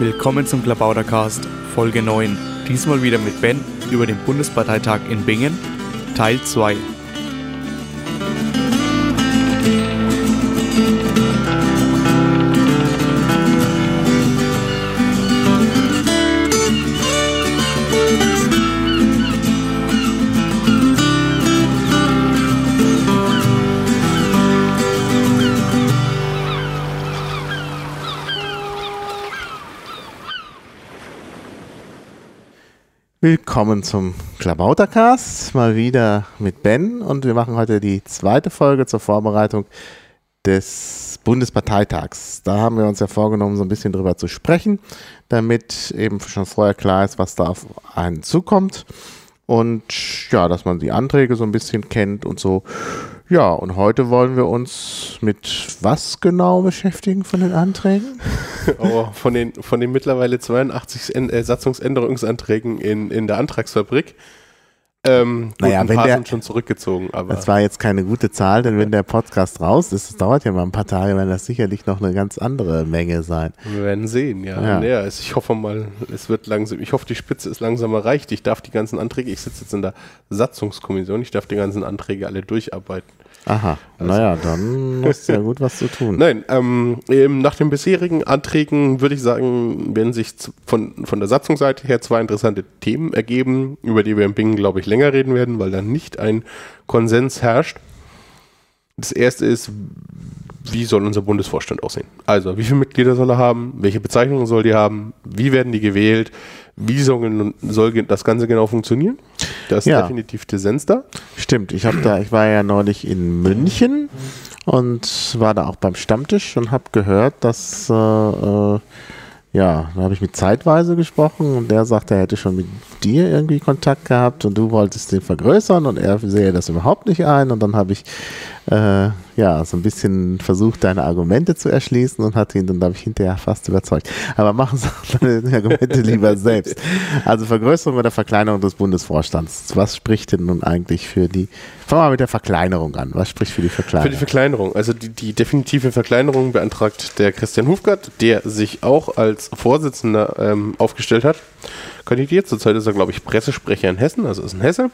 Willkommen zum Klabautercast, Folge 9. Diesmal wieder mit Ben über den Bundesparteitag in Bingen, Teil 2. Willkommen zum Klabautercast, mal wieder mit Ben und wir machen heute die zweite Folge zur Vorbereitung des Bundesparteitags. Da haben wir uns ja vorgenommen, so ein bisschen drüber zu sprechen, damit eben schon vorher klar ist, was da auf einen zukommt und ja, dass man die Anträge so ein bisschen kennt und so. Ja, und heute wollen wir uns mit was genau beschäftigen von den Anträgen? Oh, von den, von den mittlerweile 82 äh, Satzungsänderungsanträgen in, in der Antragsfabrik. Ähm, gut, Naja, ein wenn paar der- sind schon zurückgezogen, aber Das war jetzt keine gute Zahl, denn wenn der Podcast raus ist, das dauert ja mal ein paar Tage, werden das sicherlich noch eine ganz andere Menge sein. wir werden sehen, ja. Ja. Naja, ich hoffe mal, es wird langsam, ich hoffe, die Spitze ist langsam erreicht. Ich darf die ganzen Anträge, ich sitze jetzt in der Satzungskommission, ich darf die ganzen Anträge alle durcharbeiten. Aha, naja, dann hast du ja gut was zu tun. Nein, ähm, eben nach den bisherigen Anträgen würde ich sagen, werden sich von, von der Satzungsseite her zwei interessante Themen ergeben, über die wir in Bingen, glaube ich, länger reden werden, weil da nicht ein Konsens herrscht. Das erste ist, wie soll unser Bundesvorstand aussehen? Also, wie viele Mitglieder soll er haben? Welche Bezeichnungen soll die haben? Wie werden die gewählt? Wie soll, soll das Ganze genau funktionieren? Da ist Ja. definitiv Dissens da. Stimmt, ich habe da, ich war ja neulich in München und war da auch beim Stammtisch und habe gehört, dass äh, äh, ja, da habe ich mit Zeitweise gesprochen und der sagte, er hätte schon mit dir irgendwie Kontakt gehabt und du wolltest den vergrößern und er sehe das überhaupt nicht ein und dann habe ich äh, ja so ein bisschen versucht, deine Argumente zu erschließen und hatte ihn dann, glaube ich, hinterher fast überzeugt. Aber machen Sie deine Argumente lieber selbst. Also Vergrößerung oder Verkleinerung des Bundesvorstands. Was spricht denn nun eigentlich für die, fangen wir mal mit der Verkleinerung an. Was spricht für die Für Verkleinerung? die Verkleinerung, also die, die definitive Verkleinerung beantragt der Christian Hufgart, der sich auch als Vorsitzender ähm, aufgestellt hat. Kandidiert, zurzeit ist er, glaube ich, Pressesprecher in Hessen, also ist ein Hesse.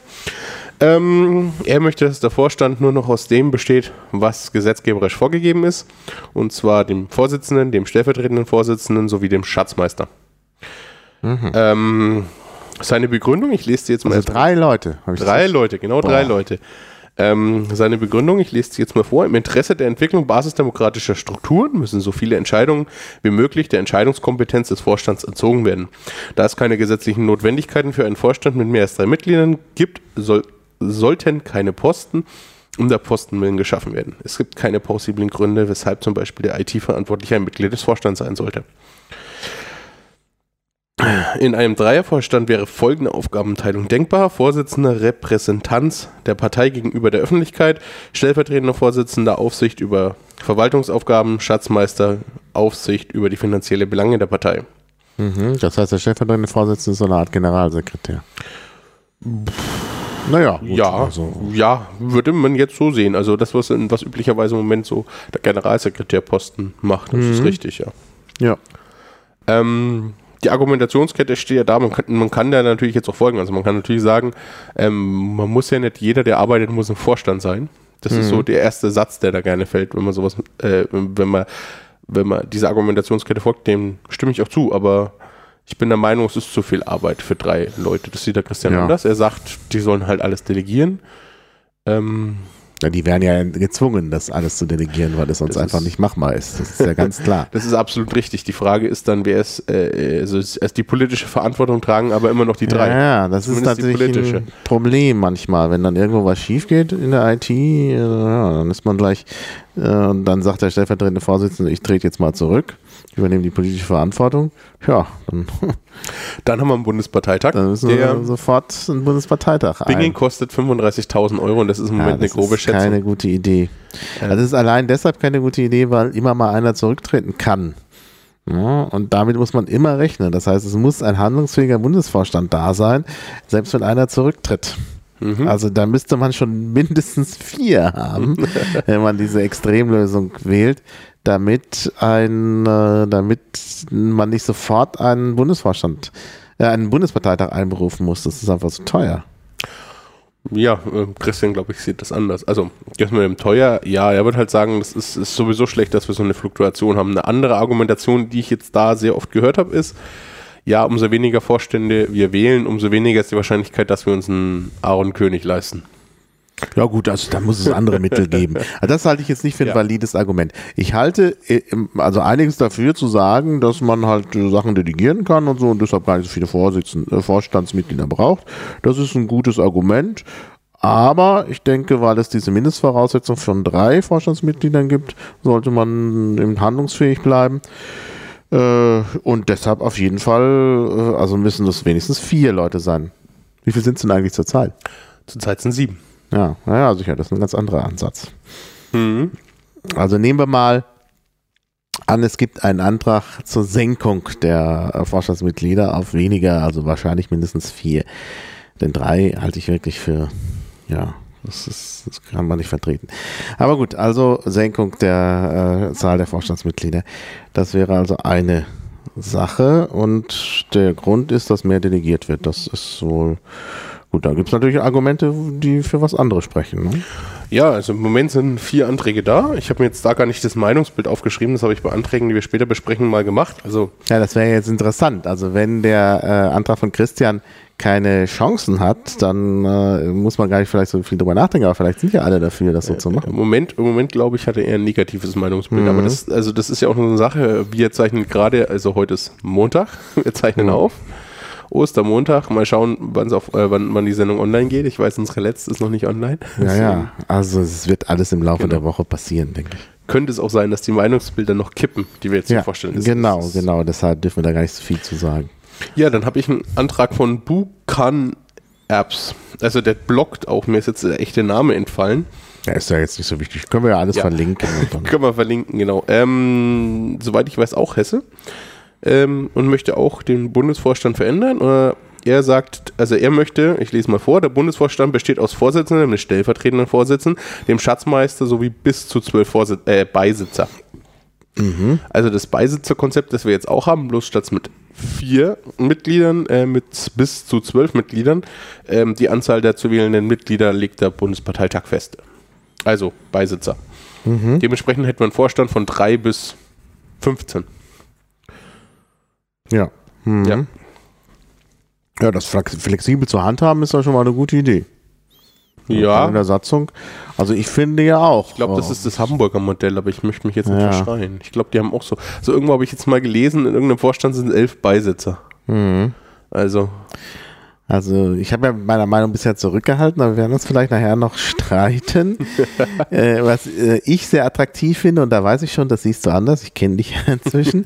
Ähm, er möchte, dass der Vorstand nur noch aus dem besteht, was gesetzgeberisch vorgegeben ist, und zwar dem Vorsitzenden, dem stellvertretenden Vorsitzenden sowie dem Schatzmeister. Ähm, seine Begründung, ich lese dir jetzt mal also drei Leute. habe ich Drei das- Leute, genau drei Boah. Leute. Ähm, seine Begründung, ich lese sie jetzt mal vor. Im Interesse der Entwicklung basisdemokratischer Strukturen müssen so viele Entscheidungen wie möglich der Entscheidungskompetenz des Vorstands entzogen werden. Da es keine gesetzlichen Notwendigkeiten für einen Vorstand mit mehr als drei Mitgliedern gibt, soll, sollten keine Posten um der Posten willen geschaffen werden. Es gibt keine plausiblen Gründe, weshalb zum Beispiel der IT-Verantwortliche ein Mitglied des Vorstands sein sollte. In einem Dreiervorstand wäre folgende Aufgabenteilung denkbar. Vorsitzender Repräsentanz der Partei gegenüber der Öffentlichkeit, stellvertretender Vorsitzender Aufsicht über Verwaltungsaufgaben, Schatzmeister Aufsicht über die finanzielle Belange der Partei. Mhm, das heißt, der stellvertretende Vorsitzende ist so eine Art Generalsekretär. Naja, gut, ja, also, ja, würde man jetzt so sehen. Also das, was, was üblicherweise im Moment so der Generalsekretärposten macht, das ist richtig, ja. ja. Ähm, die Argumentationskette steht ja da, man kann, man kann da natürlich jetzt auch folgen. Also man kann natürlich sagen, ähm, man muss ja nicht jeder, der arbeitet, muss ein Vorstand sein. Das ist so der erste Satz, der da gerne fällt, wenn man sowas, äh, wenn man, wenn man dieser Argumentationskette folgt, dem stimme ich auch zu, aber ich bin der Meinung, es ist zu viel Arbeit für drei Leute. Das sieht der Christian Ja. anders. Er sagt, die sollen halt alles delegieren. Ähm, ja. Die werden ja gezwungen, das alles zu delegieren, weil es sonst einfach ist- nicht machbar ist. Das ist ja ganz klar. Das ist absolut richtig. Die Frage ist dann, wer ist, äh, also es ist die politische Verantwortung tragen, aber immer noch die drei. Ja, das ist Zumindest die natürlich ein Problem manchmal, wenn dann irgendwo was schief geht in der IT, äh, ja, dann ist man gleich, äh, und dann sagt der stellvertretende Vorsitzende, ich trete jetzt mal zurück, übernehme die politische Verantwortung. Ja, dann, Dann haben wir einen Bundesparteitag. dann müssen wir sofort einen Bundesparteitag Bingen ein. kostet 35.000 Euro und das ist im Ja, Moment eine das grobe ist Schätzung. keine gute Idee. Also es ist allein deshalb keine gute Idee, weil immer mal einer zurücktreten kann. Ja, und damit muss man immer rechnen. Das heißt, es muss ein handlungsfähiger Bundesvorstand da sein, selbst wenn einer zurücktritt. Mhm. Also da müsste man schon mindestens vier haben, wenn man diese Extremlösung wählt, damit ein, äh, damit man nicht sofort einen Bundesvorstand, äh, einen Bundesparteitag einberufen muss. Das ist einfach so teuer. Ja, äh, Christian, glaube ich, sieht das anders. Also, das mit dem teuer, ja, er wird halt sagen, das ist, ist sowieso schlecht, dass wir so eine Fluktuation haben. Eine andere Argumentation, die ich jetzt da sehr oft gehört habe, ist, ja, umso weniger Vorstände wir wählen, umso weniger ist die Wahrscheinlichkeit, dass wir uns einen Aaron König leisten. Ja gut, also da muss es andere Mittel geben. Also das halte ich jetzt nicht für ein ja. valides Argument. Ich halte äh, also einiges dafür zu sagen, dass man halt Sachen delegieren kann und so und deshalb gar nicht so viele Vorsitzende, äh, Vorstandsmitglieder braucht. Das ist ein gutes Argument. Aber ich denke, weil es diese Mindestvoraussetzung von drei Vorstandsmitgliedern gibt, sollte man eben handlungsfähig bleiben. Äh, und deshalb auf jeden Fall, also müssen das wenigstens vier Leute sein. Wie viel sind es denn eigentlich zurzeit? Zurzeit sind sieben. Ja, naja, sicher, das ist ein ganz anderer Ansatz. Mhm. Also nehmen wir mal an, es gibt einen Antrag zur Senkung der Vorstandsmitglieder auf weniger, also wahrscheinlich mindestens vier. Denn drei halte ich wirklich für, ja, das, ist, das kann man nicht vertreten. Aber gut, also Senkung der äh, Zahl der Vorstandsmitglieder. Das wäre also eine Sache und der Grund ist, dass mehr delegiert wird. Das ist wohl Gut, da gibt es natürlich Argumente, die für was anderes sprechen. Ne? Ja, also im Moment sind vier Anträge da. Ich habe mir jetzt da gar nicht das Meinungsbild aufgeschrieben, das habe ich bei Anträgen, die wir später besprechen, mal gemacht. Also ja, das wäre jetzt interessant. Also wenn der äh, Antrag von Christian keine Chancen hat, dann äh, muss man gar nicht vielleicht so viel drüber nachdenken, aber vielleicht sind ja alle dafür, das so zu machen. Im Moment, im Moment glaube ich, hat er eher ein negatives Meinungsbild. Mhm. Aber das, also das ist ja auch eine Sache, wir zeichnen gerade, also heute ist Montag, wir zeichnen mhm. auf. Ostermontag. Mal schauen, auf, äh, wann, wann die Sendung online geht. Ich weiß, unsere letzte ist noch nicht online. Ja, ja. Also es wird alles im Laufe genau. der Woche passieren, denke ich. Könnte es auch sein, dass die Meinungsbilder noch kippen, die wir jetzt ja, hier vorstellen. Das genau, ist, genau. Deshalb dürfen wir da gar nicht so viel zu sagen. Ja, dann habe ich einen Antrag von Bukan Apps. Also der blockt auch, mir ist jetzt der echte Name entfallen. Ja, ist ja jetzt nicht so wichtig. Können wir ja alles ja. verlinken. Können wir verlinken, genau. Ähm, soweit ich weiß, auch Hesse ähm, und möchte auch den Bundesvorstand verändern. Oder er sagt, also er möchte, ich lese mal vor, der Bundesvorstand besteht aus Vorsitzenden, einem stellvertretenden Vorsitzenden, dem Schatzmeister sowie bis zu zwölf Vorsitz äh, Beisitzer. Mhm. Also das Beisitzerkonzept, das wir jetzt auch haben, bloß statt mit vier Mitgliedern, äh, mit bis zu zwölf Mitgliedern, ähm, die Anzahl der zu wählenden Mitglieder legt der Bundesparteitag fest. Also Beisitzer. Mhm. Dementsprechend hätten wir einen Vorstand von drei bis 15. Ja. Mhm. Ja. Ja, das flexibel zu handhaben ist ja schon mal eine gute Idee. Ja. In der Satzung. Also ich finde ja auch. Ich glaube, das ist das Hamburger Modell, aber ich möchte mich jetzt nicht ja. verschreien. Ich glaube, die haben auch so. So irgendwo habe ich jetzt mal gelesen, in irgendeinem Vorstand sind elf Beisitzer. Mhm. Also. Also ich habe ja meiner Meinung bisher zurückgehalten, aber wir werden uns vielleicht nachher noch streiten. äh, was äh, ich sehr attraktiv finde, und da weiß ich schon, das siehst du anders, ich kenne dich inzwischen.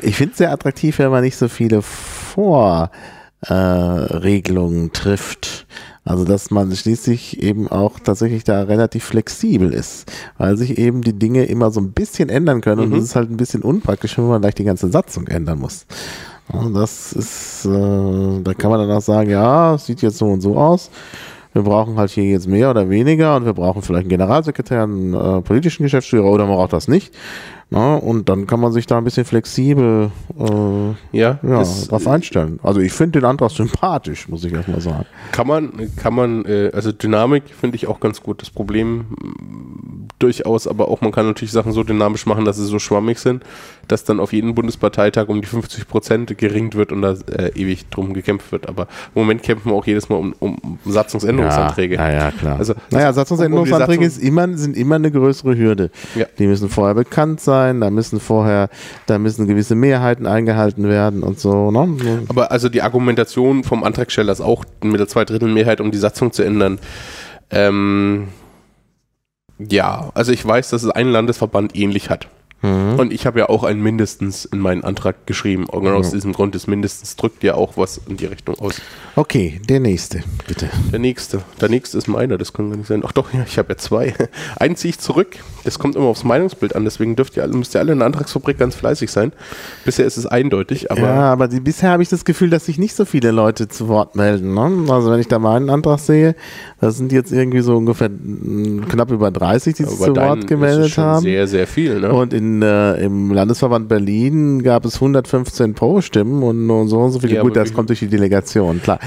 ich finde es sehr attraktiv, wenn man nicht so viele Vorregelungen äh, trifft. Also dass man schließlich eben auch tatsächlich da relativ flexibel ist, weil sich eben die Dinge immer so ein bisschen ändern können mhm. und es ist halt ein bisschen unpraktisch, wenn man gleich die ganze Satzung ändern muss. Das ist, äh, da kann man dann auch sagen, ja, sieht jetzt so und so aus. Wir brauchen halt hier jetzt mehr oder weniger und wir brauchen vielleicht einen Generalsekretär, einen äh, politischen Geschäftsführer oder man braucht das nicht. Na, und dann kann man sich da ein bisschen flexibel äh, ja, ja, drauf einstellen. Also ich finde den Antrag sympathisch, muss ich erstmal sagen. Kann man, kann man, äh, also Dynamik finde ich auch ganz gut. Das Problem durchaus, aber auch man kann natürlich Sachen so dynamisch machen, dass sie so schwammig sind, dass dann auf jeden Bundesparteitag um die 50 Prozent geringt wird und da äh, ewig drum gekämpft wird. Aber im Moment kämpfen wir auch jedes Mal um, um Satzungsänderungsanträge. Ja, ja, klar. Also, naja, Satzungsänderungsanträge um Satzung immer, sind immer eine größere Hürde. Ja. Die müssen vorher bekannt sein, da müssen vorher, da müssen gewisse Mehrheiten eingehalten werden und so. Ne? Aber also die Argumentation vom Antragsteller ist auch mit der Zweidrittelmehrheit, um die Satzung zu ändern. Ähm, ja, also ich weiß, dass es ein Landesverband ähnlich hat. Und ich habe ja auch ein mindestens in meinen Antrag geschrieben. Und genau aus diesem Grund ist mindestens drückt ja auch was in die Richtung aus. Okay, der nächste, bitte. Der nächste. Der nächste ist meiner, das kann gar nicht sein. Ach doch, ja, ich habe ja zwei. Einen ziehe ich zurück. Das kommt immer aufs Meinungsbild an, deswegen dürft ihr alle, müsst ihr alle in der Antragsfabrik ganz fleißig sein. Bisher ist es eindeutig, aber ja, aber die, bisher habe ich das Gefühl, dass sich nicht so viele Leute zu Wort melden. Ne? Also wenn ich da meinen Antrag sehe, da sind jetzt irgendwie so ungefähr mm, knapp über 30, die sich zu Wort gemeldet schon haben. sehr, sehr viel. Ne? Und in, äh, im Landesverband Berlin gab es 115 Pro-Stimmen und nur so und so viele. Ja, Gut, das kommt durch die Delegation, klar.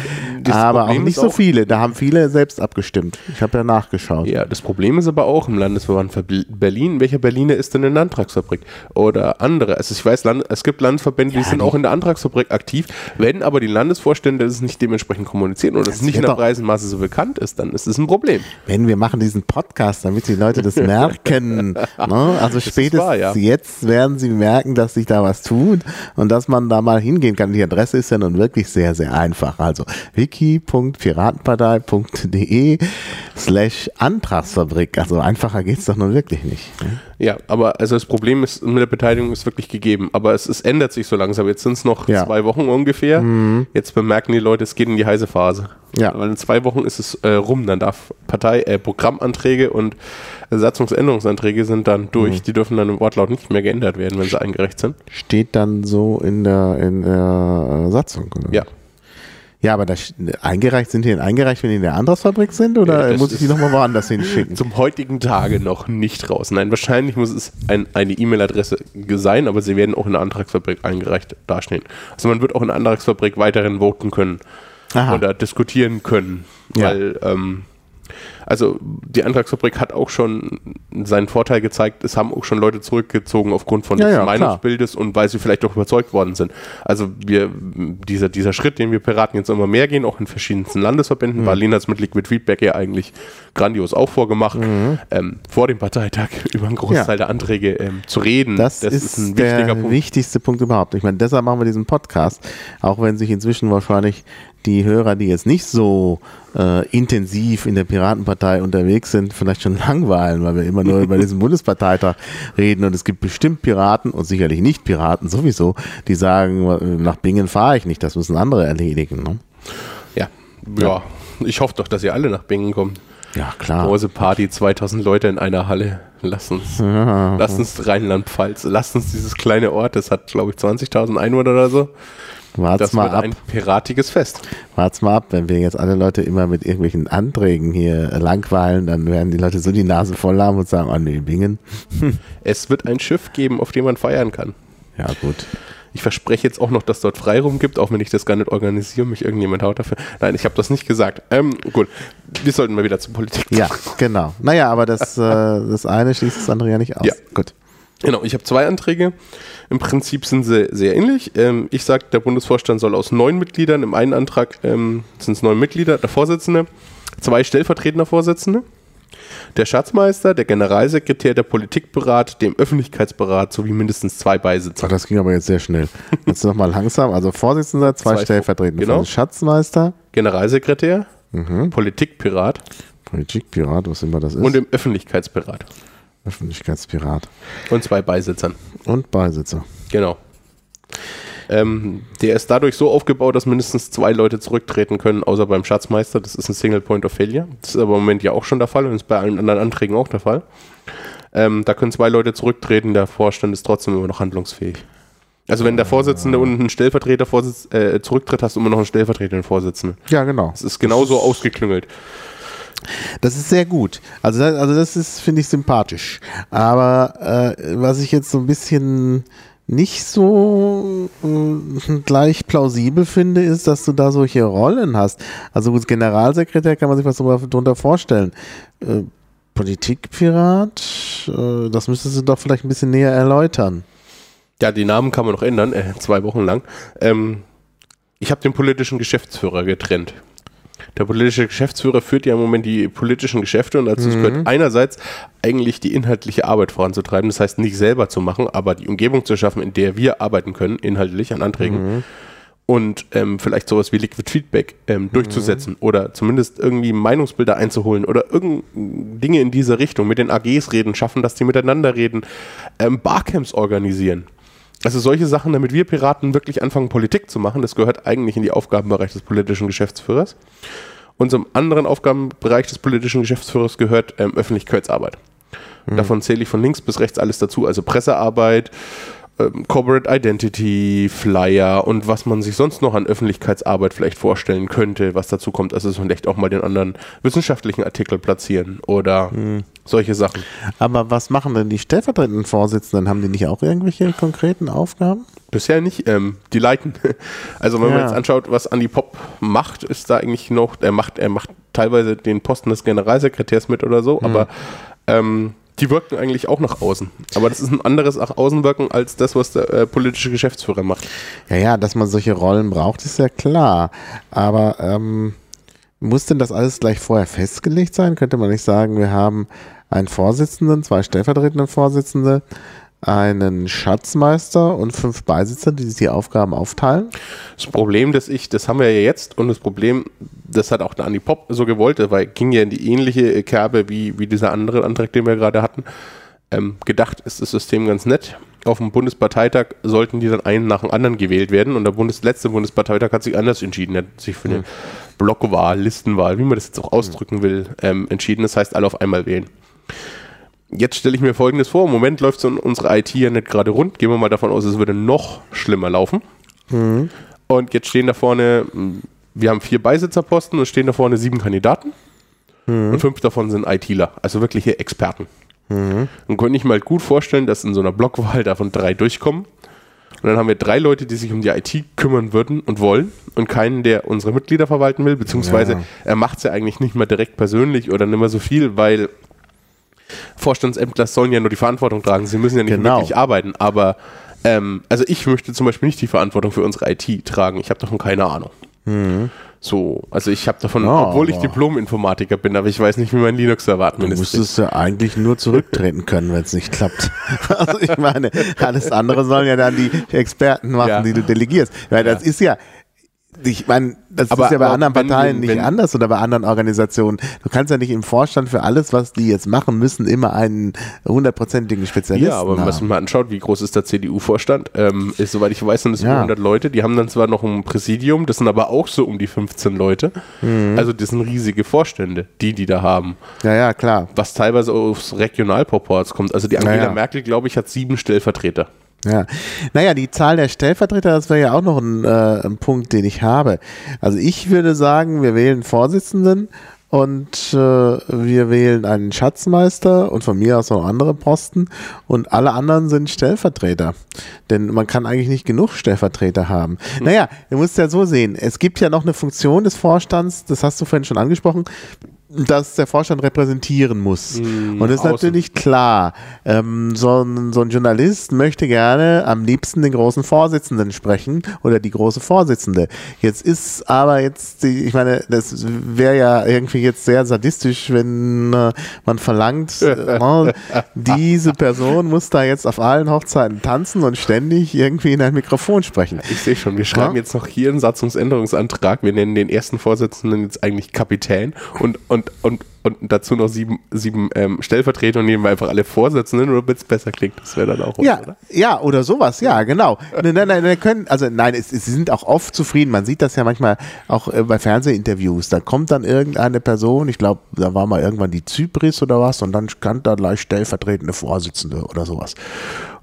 Das aber Problem auch nicht so viele. Da haben viele selbst abgestimmt. Ich habe ja nachgeschaut. Ja, das Problem ist aber auch im Landesverband Ver- Berlin, welcher Berliner ist denn in der Antragsfabrik? Oder andere. Also ich weiß, Land, es gibt Landesverbände, die Ja, sind die- auch in der Antragsfabrik aktiv. Wenn aber die Landesvorstände das nicht dementsprechend kommunizieren oder es nicht in der breiten Masse so bekannt ist, dann ist es ein Problem. Wenn wir machen diesen Podcast, damit die Leute das merken. ne? Also ist spätestens wahr, ja. Jetzt werden sie merken, dass sich da was tut und dass man da mal hingehen kann. Die Adresse ist ja nun wirklich sehr, sehr einfach. Also wiki.piratenpartei.de slash Antragsfabrik. Also einfacher geht's doch nun wirklich nicht. ne? Ja, aber also das Problem ist, mit der Beteiligung ist wirklich gegeben. Aber es, es ändert sich so langsam. Jetzt sind es noch Ja. Mhm. zwei Wochen ungefähr. Jetzt bemerken die Leute, es geht in die heiße Phase. Ja. Weil in zwei Wochen ist es äh, rum. Dann darf Partei, äh, Programmanträge und Satzungsänderungsanträge sind dann Mhm. durch. Die dürfen dann im Wortlaut nicht mehr geändert werden, wenn sie eingereicht sind. Steht dann so in der, in der äh, Satzung. Oder? Ja. Ja, aber das, eingereicht sind die denn eingereicht, wenn die in der Antragsfabrik sind oder Ja, muss ich die nochmal woanders hinschicken? Zum heutigen Tage noch nicht raus. Nein, wahrscheinlich muss es ein, eine E-Mail-Adresse sein, aber sie werden auch in der Antragsfabrik eingereicht dastehen. Also man wird auch in der Antragsfabrik weiterhin voten können Aha. oder diskutieren können, Ja. weil ähm, also die Antragsfabrik hat auch schon seinen Vorteil gezeigt, es haben auch schon Leute zurückgezogen aufgrund von Ja, des ja, klar. Meinungsbildes und weil sie vielleicht auch überzeugt worden sind. Also wir, dieser, dieser Schritt, den wir Piraten jetzt immer mehr gehen, auch in verschiedensten Mhm. Landesverbänden, Berlin hat es mit Liquid Feedback ja eigentlich grandios auch vorgemacht, ähm, vor dem Parteitag über einen Großteil Mhm. Ja. der Anträge ähm, zu reden. Das, ist, der wichtigste Punkt überhaupt. Ich meine, deshalb machen wir diesen Podcast, auch wenn sich inzwischen wahrscheinlich die Hörer, die jetzt nicht so äh, intensiv in der Piratenpartei unterwegs sind, vielleicht schon langweilen, weil wir immer nur über diesen Bundesparteitag reden und es gibt bestimmt Piraten und sicherlich nicht Piraten sowieso, die sagen, nach Bingen fahre ich nicht, das müssen andere erledigen. Ne? Ja. ja, ich hoffe doch, dass ihr alle nach Bingen kommt. Ja, klar. Große Party, 2000 Leute in einer Halle. Lass uns, lass uns Rheinland-Pfalz, lass uns dieses kleine Ort, das hat, glaube ich, 20.000 Einwohner oder so. Wart's Das mal wird ab. ein piratiges Fest. Wart's mal ab, wenn wir jetzt alle Leute immer mit irgendwelchen Anträgen hier langweilen, dann werden die Leute so die Nase voll haben und sagen, oh nee, Bingen. Es wird ein Schiff geben, auf dem man feiern kann. Ja, gut. Ich verspreche jetzt auch noch, dass dort Freiraum gibt, auch wenn ich das gar nicht organisiere, mich irgendjemand haut dafür. Nein, ich habe das nicht gesagt. Ähm, gut, wir sollten mal wieder zur Politik. Ja, genau. Naja, aber das, äh, das eine schließt das andere ja nicht aus. Ja. Gut. Genau, ich habe zwei Anträge. Im Prinzip sind sie sehr ähnlich. Ähm, ich sage, der Bundesvorstand soll aus neun Mitgliedern, im einen Antrag ähm, sind es neun Mitglieder, der Vorsitzende, zwei stellvertretender Vorsitzende, der Schatzmeister, der Generalsekretär, der Politikberat, dem Öffentlichkeitsberat sowie mindestens zwei Beisitzer. Ach, das ging aber jetzt sehr schnell. Jetzt nochmal langsam. Also Vorsitzender, zwei, Zwei Stellvertretende. genau. Schatzmeister, Generalsekretär, Politikpirat Politikpirat, was immer das ist. und dem Öffentlichkeitsberat. Öffentlichkeitspirat. Und zwei Beisitzern. Und Beisitzer. Genau. Ähm, der ist dadurch so aufgebaut, dass mindestens zwei Leute zurücktreten können, außer beim Schatzmeister. Das ist ein Single Point of Failure. Das ist aber im Moment ja auch schon der Fall und ist bei allen anderen Anträgen auch der Fall. Ähm, da können zwei Leute zurücktreten, der Vorstand ist trotzdem immer noch handlungsfähig. Also wenn der Vorsitzende und ein Stellvertreter Vorsitz, äh, zurücktritt, hast du immer noch einen stellvertretenden Vorsitzenden. Ja, genau. Das ist genauso ausgeklüngelt. Das ist sehr gut. Also das, also das ist, finde ich, sympathisch. Aber äh, was ich jetzt so ein bisschen nicht so äh, gleich plausibel finde, ist, dass du da solche Rollen hast. Also gut, Generalsekretär kann man sich was drunter vorstellen. Äh, Politikpirat, äh, das müsstest du doch vielleicht ein bisschen näher erläutern. Ja, die Namen kann man noch ändern, äh, zwei Wochen lang. Ähm, ich habe den politischen Geschäftsführer getrennt. Der politische Geschäftsführer führt ja im Moment die politischen Geschäfte und dazu gehört einerseits eigentlich die inhaltliche Arbeit voranzutreiben, das heißt nicht selber zu machen, aber die Umgebung zu schaffen, in der wir arbeiten können, inhaltlich an Anträgen. und ähm, vielleicht sowas wie Liquid Feedback ähm, durchzusetzen oder zumindest irgendwie Meinungsbilder einzuholen oder irgend Dinge in diese Richtung mit den AGs reden, schaffen, dass die miteinander reden, ähm, Barcamps organisieren. Also solche Sachen, damit wir Piraten wirklich anfangen, Politik zu machen, das gehört eigentlich in die Aufgabenbereich des politischen Geschäftsführers. Und zum anderen Aufgabenbereich des politischen Geschäftsführers gehört ähm, Öffentlichkeitsarbeit. Davon zähle ich von links bis rechts alles dazu, also Pressearbeit, ähm, Corporate Identity, Flyer und was man sich sonst noch an Öffentlichkeitsarbeit vielleicht vorstellen könnte, was dazu kommt. Also vielleicht auch mal den anderen wissenschaftlichen Artikel platzieren oder solche Sachen. Aber was machen denn die stellvertretenden Vorsitzenden? Haben die nicht auch irgendwelche konkreten Aufgaben? Bisher nicht, ähm, die leiten. Also wenn man Ja. jetzt anschaut, was Andi Pop macht, ist da eigentlich noch, er macht, er macht teilweise den Posten des Generalsekretärs mit oder so, aber ähm, die wirken eigentlich auch nach außen. Aber das ist ein anderes nach Außenwirken als das, was der äh, politische Geschäftsführer macht. Ja, ja, dass man solche Rollen braucht, ist ja klar. Aber ähm, muss denn das alles gleich vorher festgelegt sein? Könnte man nicht sagen, wir haben einen Vorsitzenden, zwei stellvertretende Vorsitzende, einen Schatzmeister und fünf Beisitzer, die sich die Aufgaben aufteilen? Das Problem, das ich, das haben wir ja jetzt und das Problem, das hat auch der Andi Pop so gewollt, weil ging ja in die ähnliche Kerbe wie, wie dieser andere Antrag, den wir gerade hatten. Ähm, gedacht ist das System ganz nett. Auf dem Bundesparteitag sollten die dann einen nach dem anderen gewählt werden und der Bundes letzte Bundesparteitag hat sich anders entschieden. Er hat sich für eine Blockwahl, Listenwahl, wie man das jetzt auch ausdrücken will, ähm, entschieden. Das heißt, alle auf einmal wählen. Jetzt stelle ich mir Folgendes vor. Im Moment läuft so unsere IT ja nicht gerade rund. Gehen wir mal davon aus, es würde noch schlimmer laufen. Und jetzt stehen da vorne, wir haben vier Beisitzerposten und stehen da vorne sieben Kandidaten. Und fünf davon sind ITler, also wirkliche Experten. Und könnte ich mir halt gut vorstellen, dass in so einer Blockwahl davon drei durchkommen. Und dann haben wir drei Leute, die sich um die IT kümmern würden und wollen und keinen, der unsere Mitglieder verwalten will, beziehungsweise Ja. er macht es ja eigentlich nicht mehr direkt persönlich oder nicht mehr so viel, weil Vorstandsämtler sollen ja nur die Verantwortung tragen. Sie müssen ja nicht Genau. wirklich arbeiten. Aber ähm, also ich möchte zum Beispiel nicht die Verantwortung für unsere IT tragen. Ich habe davon keine Ahnung. So, also ich habe davon, Mhm. Ja, obwohl ich Diplom-Informatiker bin, aber ich weiß nicht, wie mein Linux-Server Du administriert. müsstest ja eigentlich nur zurücktreten können, wenn es nicht klappt. Also ich meine, alles andere sollen ja dann die Experten machen, Ja. die du delegierst. Weil das ist ja, ich meine, das Aber- ist ja bei anderen Parteien wenn- nicht wenn- anders oder bei anderen Organisationen. Du kannst ja nicht im Vorstand für alles, was die jetzt machen müssen, immer einen hundertprozentigen Spezialisten Ja, aber wenn man sich haben. mal anschaut, wie groß ist der CDU-Vorstand, ähm, ist, soweit ich weiß, sind es Ja. über 100 Leute. Die haben dann zwar noch ein Präsidium, das sind aber auch so um die 15 Leute. Mhm. Also das sind riesige Vorstände, die die da haben. Ja, ja, klar. Was teilweise aufs Regionalproports kommt. Also die Angela Ja, ja. Merkel, glaube ich, hat sieben Stellvertreter. Ja, naja, die Zahl der Stellvertreter, das wäre ja auch noch ein, äh, ein Punkt, den ich habe. Also ich würde sagen, wir wählen Vorsitzenden und äh, wir wählen einen Schatzmeister und von mir aus noch andere Posten und alle anderen sind Stellvertreter. Denn man kann eigentlich nicht genug Stellvertreter haben. Naja, du musst ja so sehen, es gibt ja noch eine Funktion des Vorstands, das hast du vorhin schon angesprochen, dass der Vorstand repräsentieren muss. und das ist außen. natürlich klar. Ähm, so, ein, so ein Journalist möchte gerne am liebsten den großen Vorsitzenden sprechen oder die große Vorsitzende. Jetzt ist aber jetzt, die, ich meine, das wäre ja irgendwie jetzt sehr sadistisch, wenn äh, man verlangt, äh, diese Person muss da jetzt auf allen Hochzeiten tanzen und ständig irgendwie in ein Mikrofon sprechen. Ich sehe schon, wir schreiben Ja. jetzt noch hier einen Satzungsänderungsantrag. Wir nennen den ersten Vorsitzenden jetzt eigentlich Kapitän und, und, und, und dazu noch sieben, sieben ähm, Stellvertreter und nehmen wir einfach alle Vorsitzenden, oder es besser klingt. Das wäre dann auch was, Ja, oder? ja, oder sowas, ja, genau. Nein, nein, nein, können, also nein, es, sie sind auch oft zufrieden. Man sieht das ja manchmal auch äh, bei Fernsehinterviews. Da kommt dann irgendeine Person, ich glaube, da war mal irgendwann die Zypris oder was, und dann stand da gleich stellvertretende Vorsitzende oder sowas.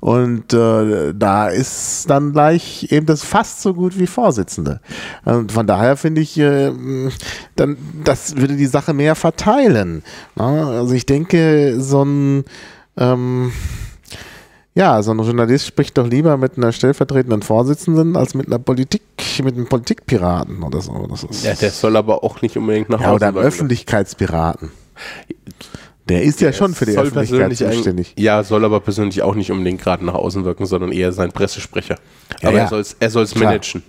Und äh, da ist dann gleich eben das fast so gut wie Vorsitzende. Und von daher finde ich, äh, dann, das würde die Sache mehr verteilen. Na, also ich denke, so ein ähm, ja, so ein Journalist spricht doch lieber mit einer stellvertretenden Vorsitzenden als mit einer Politik, mit einem Politikpiraten oder so. Das ist, Ja, der soll aber auch nicht unbedingt nach ja, oder einem. Öffentlichkeitspiraten. Der ist ja schon für die Öffentlichkeit zuständig. Ja, soll aber persönlich auch nicht unbedingt gerade nach außen wirken, sondern eher sein Pressesprecher. Ja, aber ja. er soll es er soll's Klar. managen.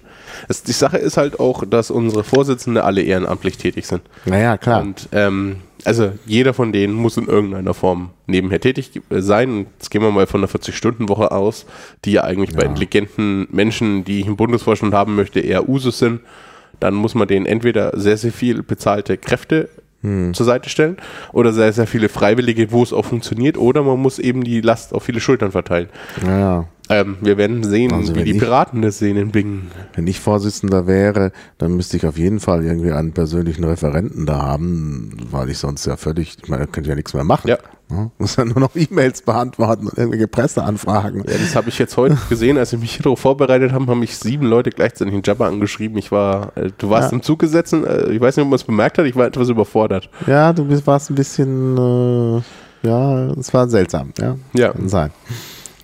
Es, die Sache ist halt auch, dass unsere Vorsitzende alle ehrenamtlich tätig sind. Naja, klar. Und ähm, also jeder von denen muss in irgendeiner Form nebenher tätig äh, sein. Und jetzt gehen wir mal von einer 40-Stunden-Woche aus, die ja eigentlich bei Ja. intelligenten Menschen, die ich im Bundesvorstand haben möchte, eher Usus sind. Dann muss man denen entweder sehr, sehr viel bezahlte Kräfte Hm. zur Seite stellen oder sehr, sehr viele Freiwillige, wo es auch funktioniert, oder man muss eben die Last auf viele Schultern verteilen. naja. Ähm, wir werden sehen, Also wie die ich- Piraten das sehen in Bingen. Wenn ich Vorsitzender wäre, dann müsste ich auf jeden Fall irgendwie einen persönlichen Referenten da haben, weil ich sonst ja völlig, ich meine, da könnte ich ja nichts mehr machen. Ja. Ja, Muss ja nur noch E-Mails beantworten und irgendwelche Presseanfragen. Ja, das habe ich jetzt heute gesehen, als ich mich hier darauf vorbereitet habe, haben mich sieben Leute gleichzeitig in Jabba angeschrieben. Ich war, äh, du warst Ja. im Zug gesessen, äh, ich weiß nicht, ob man es bemerkt hat, ich war etwas überfordert. Ja, du bist, warst ein bisschen, äh, ja, es war seltsam, ja. Ja. Kann sein.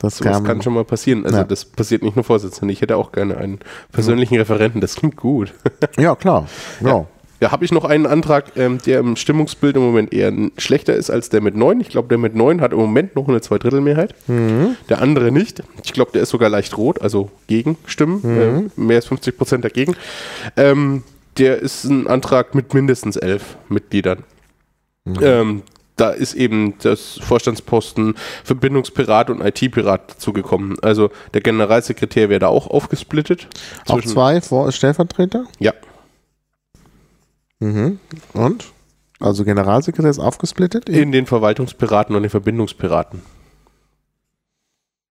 Das So, das kann schon mal passieren. Also Ja. das passiert nicht nur Vorsitzenden. Ich hätte auch gerne einen persönlichen Referenten. Das klingt gut. ja, klar. Ja. Ja, habe ich noch einen Antrag, ähm, der im Stimmungsbild im Moment eher schlechter ist als der mit 9. Ich glaube, der mit 9 hat im Moment noch eine Zweidrittelmehrheit. Der andere nicht. Ich glaube, der ist sogar leicht rot, also Gegenstimmen. Äh, mehr als 50 Prozent dagegen. Ähm, der ist ein Antrag mit mindestens elf Mitgliedern. Ähm, da ist eben das Vorstandsposten Verbindungspirat und IT-Pirat dazugekommen. Also der Generalsekretär wäre da auch aufgesplittet. Auch zwei Vor Stellvertreter? Ja. Mhm. Und? Also Generalsekretär ist aufgesplittet? In den Verwaltungspiraten und den Verbindungspiraten.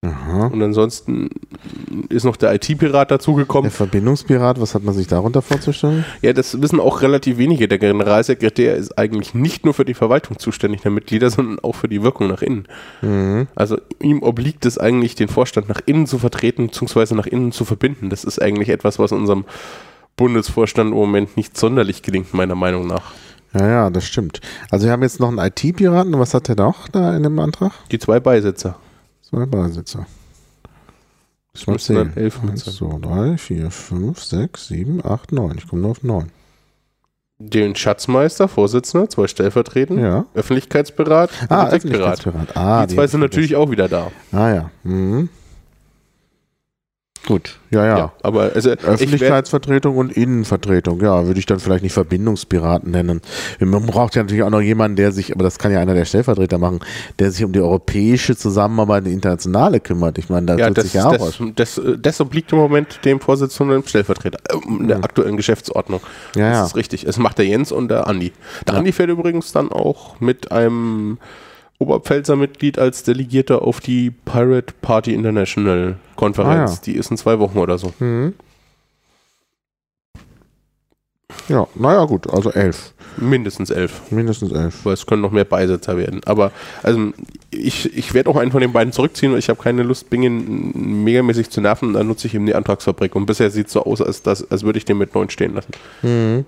Aha. Und ansonsten ist noch der IT-Pirat Der dazugekommen. Verbindungspirat, was hat man sich darunter vorzustellen? Ja, das wissen auch relativ wenige. Der Generalsekretär ist eigentlich nicht nur für die Verwaltung zuständig der Mitglieder, sondern auch für die Wirkung nach innen. Mhm. Also ihm obliegt es eigentlich, den Vorstand nach innen zu vertreten, beziehungsweise nach innen zu verbinden. Das ist eigentlich etwas, was unserem Bundesvorstand im Moment nicht sonderlich gelingt, meiner Meinung nach. Ja, ja, das stimmt. Also wir haben jetzt noch einen IT-Piraten. Was hat der noch da in dem Antrag? Die zwei Beisitzer. Zwei Beisitzer. Das Mal müssten dann zählen. elf mit Eins, sein. zwei, drei, vier, fünf, sechs, sieben, acht, neun. Ich komme nur auf neun. Den Schatzmeister, Vorsitzender, zwei Stellvertretende, Ja. Öffentlichkeitsberat, Ah, Politikpirat. Öffentlichkeitspirat. Ah, die zwei sind natürlich auch wieder da. Ah ja. Mhm. Gut. Ja, ja. Ja, aber also Öffentlichkeitsvertretung und Innenvertretung, ja, würde ich dann vielleicht nicht Verbindungspiraten nennen. Man braucht ja natürlich auch noch jemanden, der sich, aber das kann ja einer der Stellvertreter machen, der sich um die europäische Zusammenarbeit und internationale kümmert. Ich meine, da ja, tut das, sich ja auch das, was. das, äh, das obliegt im Moment dem Vorsitzenden und dem Stellvertreter äh, in der aktuellen Geschäftsordnung. Ja, das ja. ist richtig. Es macht der Jens und der Andi. Der Andi fährt übrigens dann auch mit einem Oberpfälzer Mitglied als Delegierter auf die Pirate Party International Konferenz. Ah, ja. Die ist in zwei Wochen oder so. Mhm. Ja, naja, gut, also elf. Mindestens elf. Mindestens elf. Weil es können noch mehr Beisitzer werden. Aber also ich, ich werde auch einen von den beiden zurückziehen, weil ich habe keine Lust, Bingen megamäßig zu nerven. Dann nutze ich eben die Antragsfabrik. Und bisher sieht es so aus, als, als würde ich den mit neun stehen lassen. Mhm.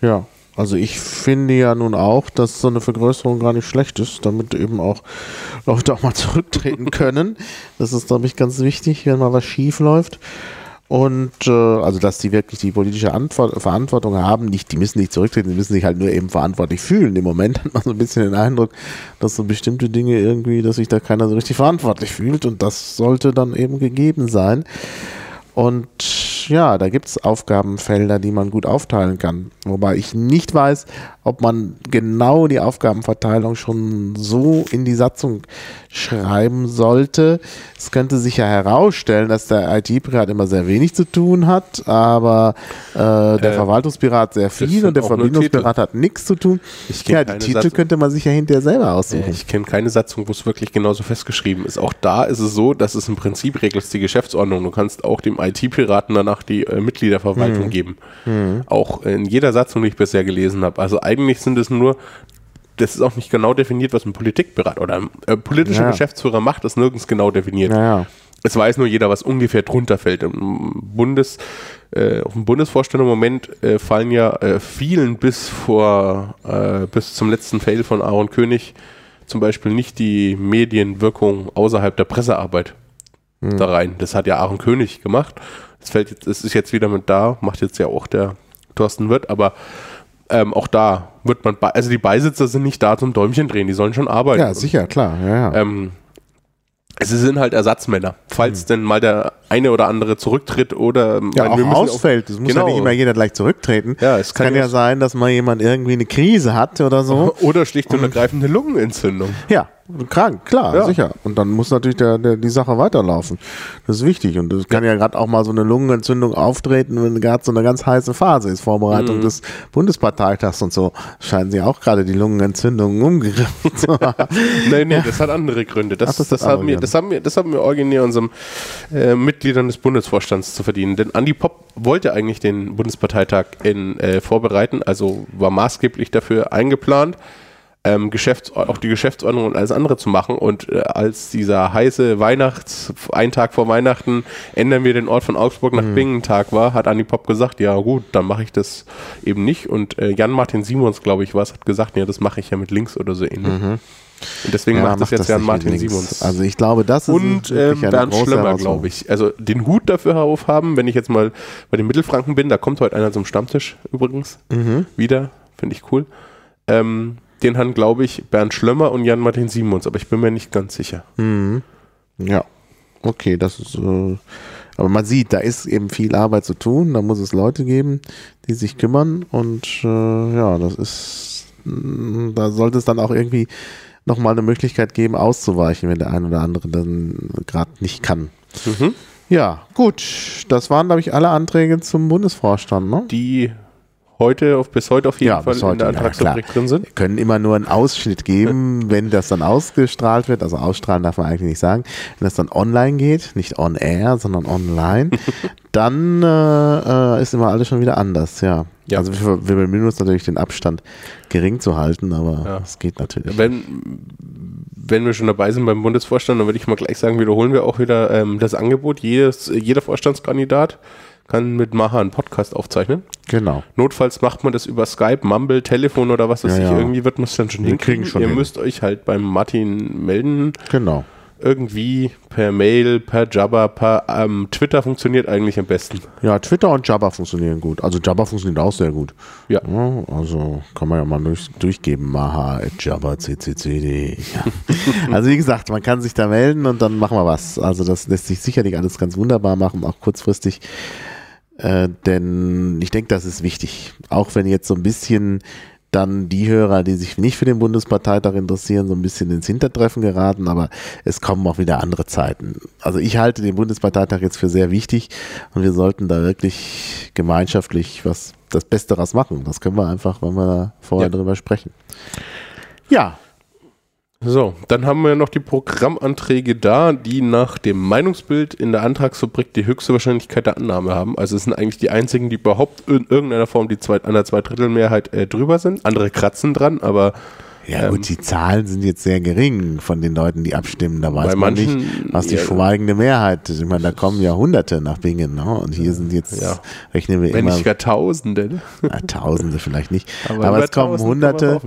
Ja, also ich finde ja nun auch, dass so eine Vergrößerung gar nicht schlecht ist, damit eben auch Leute auch mal zurücktreten können. Das ist, glaube ich, ganz wichtig, wenn mal was schief läuft. Und äh, also, dass die wirklich die politische Antwort, Verantwortung haben, nicht, die müssen nicht zurücktreten, die müssen sich halt nur eben verantwortlich fühlen. Im Moment hat man so ein bisschen den Eindruck, dass so bestimmte Dinge irgendwie, dass sich da keiner so richtig verantwortlich fühlt und das sollte dann eben gegeben sein. Und ja, da gibt es Aufgabenfelder, die man gut aufteilen kann. Wobei ich nicht weiß, ob man genau die Aufgabenverteilung schon so in die Satzung schreiben sollte. Es könnte sich ja herausstellen, dass der IT-Pirat immer sehr wenig zu tun hat, aber äh, der Äh, Verwaltungspirat sehr viel und der Verbindungspirat hat nichts zu tun. Ich Ja, die Titel Satzung. könnte man sich ja hinterher selber aussuchen. Ich kenne keine Satzung, wo es wirklich genauso festgeschrieben ist. Auch da ist es so, dass es im Prinzip regelt die Geschäftsordnung. Du kannst auch dem IT-Piraten danach die äh, Mitgliederverwaltung Hm. geben. Auch in jeder Satzung, die ich bisher gelesen habe. Also eigentlich sind es nur, das ist auch nicht genau definiert, was ein Politikpirat oder ein äh, politischer Ja. Geschäftsführer macht, ist nirgends genau definiert. Naja. Es weiß nur jeder, was ungefähr drunter fällt. Im Bundes, äh, auf dem Bundesvorstand im Moment äh, fallen ja äh, vielen bis vor, äh, bis zum letzten Fail von Aaron König zum Beispiel nicht die Medienwirkung außerhalb der Pressearbeit da rein. Das hat ja Aaron König gemacht. Das fällt jetzt, es ist jetzt wieder mit da, macht jetzt ja auch der Thorsten Wirth, aber ähm, auch da wird man, also die Beisitzer sind nicht da zum Däumchen drehen, die sollen schon arbeiten. Ja, sicher, klar. Ja, ja. Ähm, Es sind halt Ersatzmänner. Falls denn mal der eine oder andere zurücktritt oder Hm. Ja, weil auch ausfällt. Es muss genau. ja nicht immer jeder gleich zurücktreten. Ja, es es kann kann, ja ja sein, dass mal jemand irgendwie eine Krise hat oder so. Oder schlicht und ergreifend eine Lungenentzündung. Ja, krank, klar, Ja. sicher. Und dann muss natürlich der, der, die Sache weiterlaufen. Das ist wichtig. Und es kann ja gerade auch mal so eine Lungenentzündung auftreten, wenn gerade so eine ganz heiße Phase ist, Vorbereitung des Bundesparteitags und so. Scheinen sie auch gerade die Lungenentzündung umgegriffen zu haben. Nee, nee, das hat andere Gründe. Das, Ach, das das, hat haben wir, das, haben wir, das haben wir originär unserem äh, Mitgliedern des Bundesvorstands zu verdienen. Denn Andi Popp wollte eigentlich den Bundesparteitag in, äh, vorbereiten, also war maßgeblich dafür eingeplant, ähm, Geschäfts auch die Geschäftsordnung und alles andere zu machen. Und äh, als dieser heiße Weihnachts-, ein Tag vor Weihnachten, ändern wir den Ort von Augsburg Mhm. nach Bingen Tag war, hat Andi Popp gesagt, ja gut, dann mache ich das eben nicht. Und äh, Jan-Martin Simons, glaube ich, war es, hat gesagt, ja, das mache ich ja mit links oder so ähnlich. Und deswegen Mhm. Ja, macht das macht jetzt Jan-Martin mit links. Simons. Also ich glaube, das ist und ähm, Bernd Schlemmer, glaube ich. Also den Hut dafür aufhaben, wenn ich jetzt mal bei den Mittelfranken bin, da kommt heute einer zum Stammtisch übrigens Mhm. wieder, finde ich cool. Ähm, den haben, glaube ich, Bernd Schlömmer und Jan-Martin Simons, aber ich bin mir nicht ganz sicher. Mhm. Ja, okay, das ist. Äh, aber man sieht, da ist eben viel Arbeit zu tun. Da muss es Leute geben, die sich kümmern. Und äh, ja, das ist. mh, Da sollte es dann auch irgendwie nochmal eine Möglichkeit geben, auszuweichen, wenn der ein oder andere dann gerade nicht kann. Mhm. Ja, gut. Das waren, glaube ich, alle Anträge zum Bundesvorstand, ne? Die heute auf, bis heute auf jeden Ja, Fall bis in heute, der ja, Antragsfabrik klar. drin sind. Wir können immer nur einen Ausschnitt geben, wenn das dann ausgestrahlt wird. Also ausstrahlen darf man eigentlich nicht sagen. Wenn das dann online geht, nicht on air, sondern online, dann äh, äh, ist immer alles schon wieder anders, ja. Ja. Also wir, wir bemühen uns natürlich, den Abstand gering zu halten, aber Ja. es geht natürlich. Wenn, wenn wir schon dabei sind beim Bundesvorstand, dann würde ich mal gleich sagen, wiederholen wir auch wieder ähm, das Angebot. Jedes, jeder Vorstandskandidat kann mit Maha einen Podcast aufzeichnen. Genau. Notfalls macht man das über Skype, Mumble, Telefon oder was weiß Ja, ich. ja. Irgendwie wird man es dann schon Wir hinkriegen. kriegen schon Ihr hin. müsst euch halt beim Martin melden. Genau. Irgendwie per Mail, per Jabber, per ähm, Twitter funktioniert eigentlich am besten. Ja, Twitter und Jabba funktionieren gut. Also Jabba funktioniert auch sehr gut. Ja. Ja, also kann man ja mal durch, durchgeben, maha, Jabba, ccc.de. Ja. also wie gesagt, man kann sich da melden und dann machen wir was. Also das lässt sich sicherlich alles ganz wunderbar machen, auch kurzfristig. Äh, denn ich denke, das ist wichtig. Auch wenn jetzt so ein bisschen dann die Hörer, die sich nicht für den Bundesparteitag interessieren, so ein bisschen ins Hintertreffen geraten, aber es kommen auch wieder andere Zeiten. Also ich halte den Bundesparteitag jetzt für sehr wichtig und wir sollten da wirklich gemeinschaftlich was das Beste daraus machen. Das können wir einfach, wenn wir da vorher Ja. drüber sprechen. Ja, So, dann haben wir noch die Programmanträge da, die nach dem Meinungsbild in der Antragsfabrik die höchste Wahrscheinlichkeit der Annahme haben. Also es sind eigentlich die einzigen, die überhaupt in irgendeiner Form die zwei, an der Zweidrittelmehrheit äh, drüber sind. Andere kratzen dran, aber ja Ähm, gut, die Zahlen sind jetzt sehr gering von den Leuten, die abstimmen. Da weiß man manchen, nicht, was die ja. schweigende Mehrheit ist. Ich meine, da kommen ja Hunderte nach Bingen. Ne? Und hier sind jetzt, Ja. rechnen wir wenn immer, nicht gar Tausende. na, Tausende vielleicht nicht, aber, über es kommen 1000 kann man Hunderte.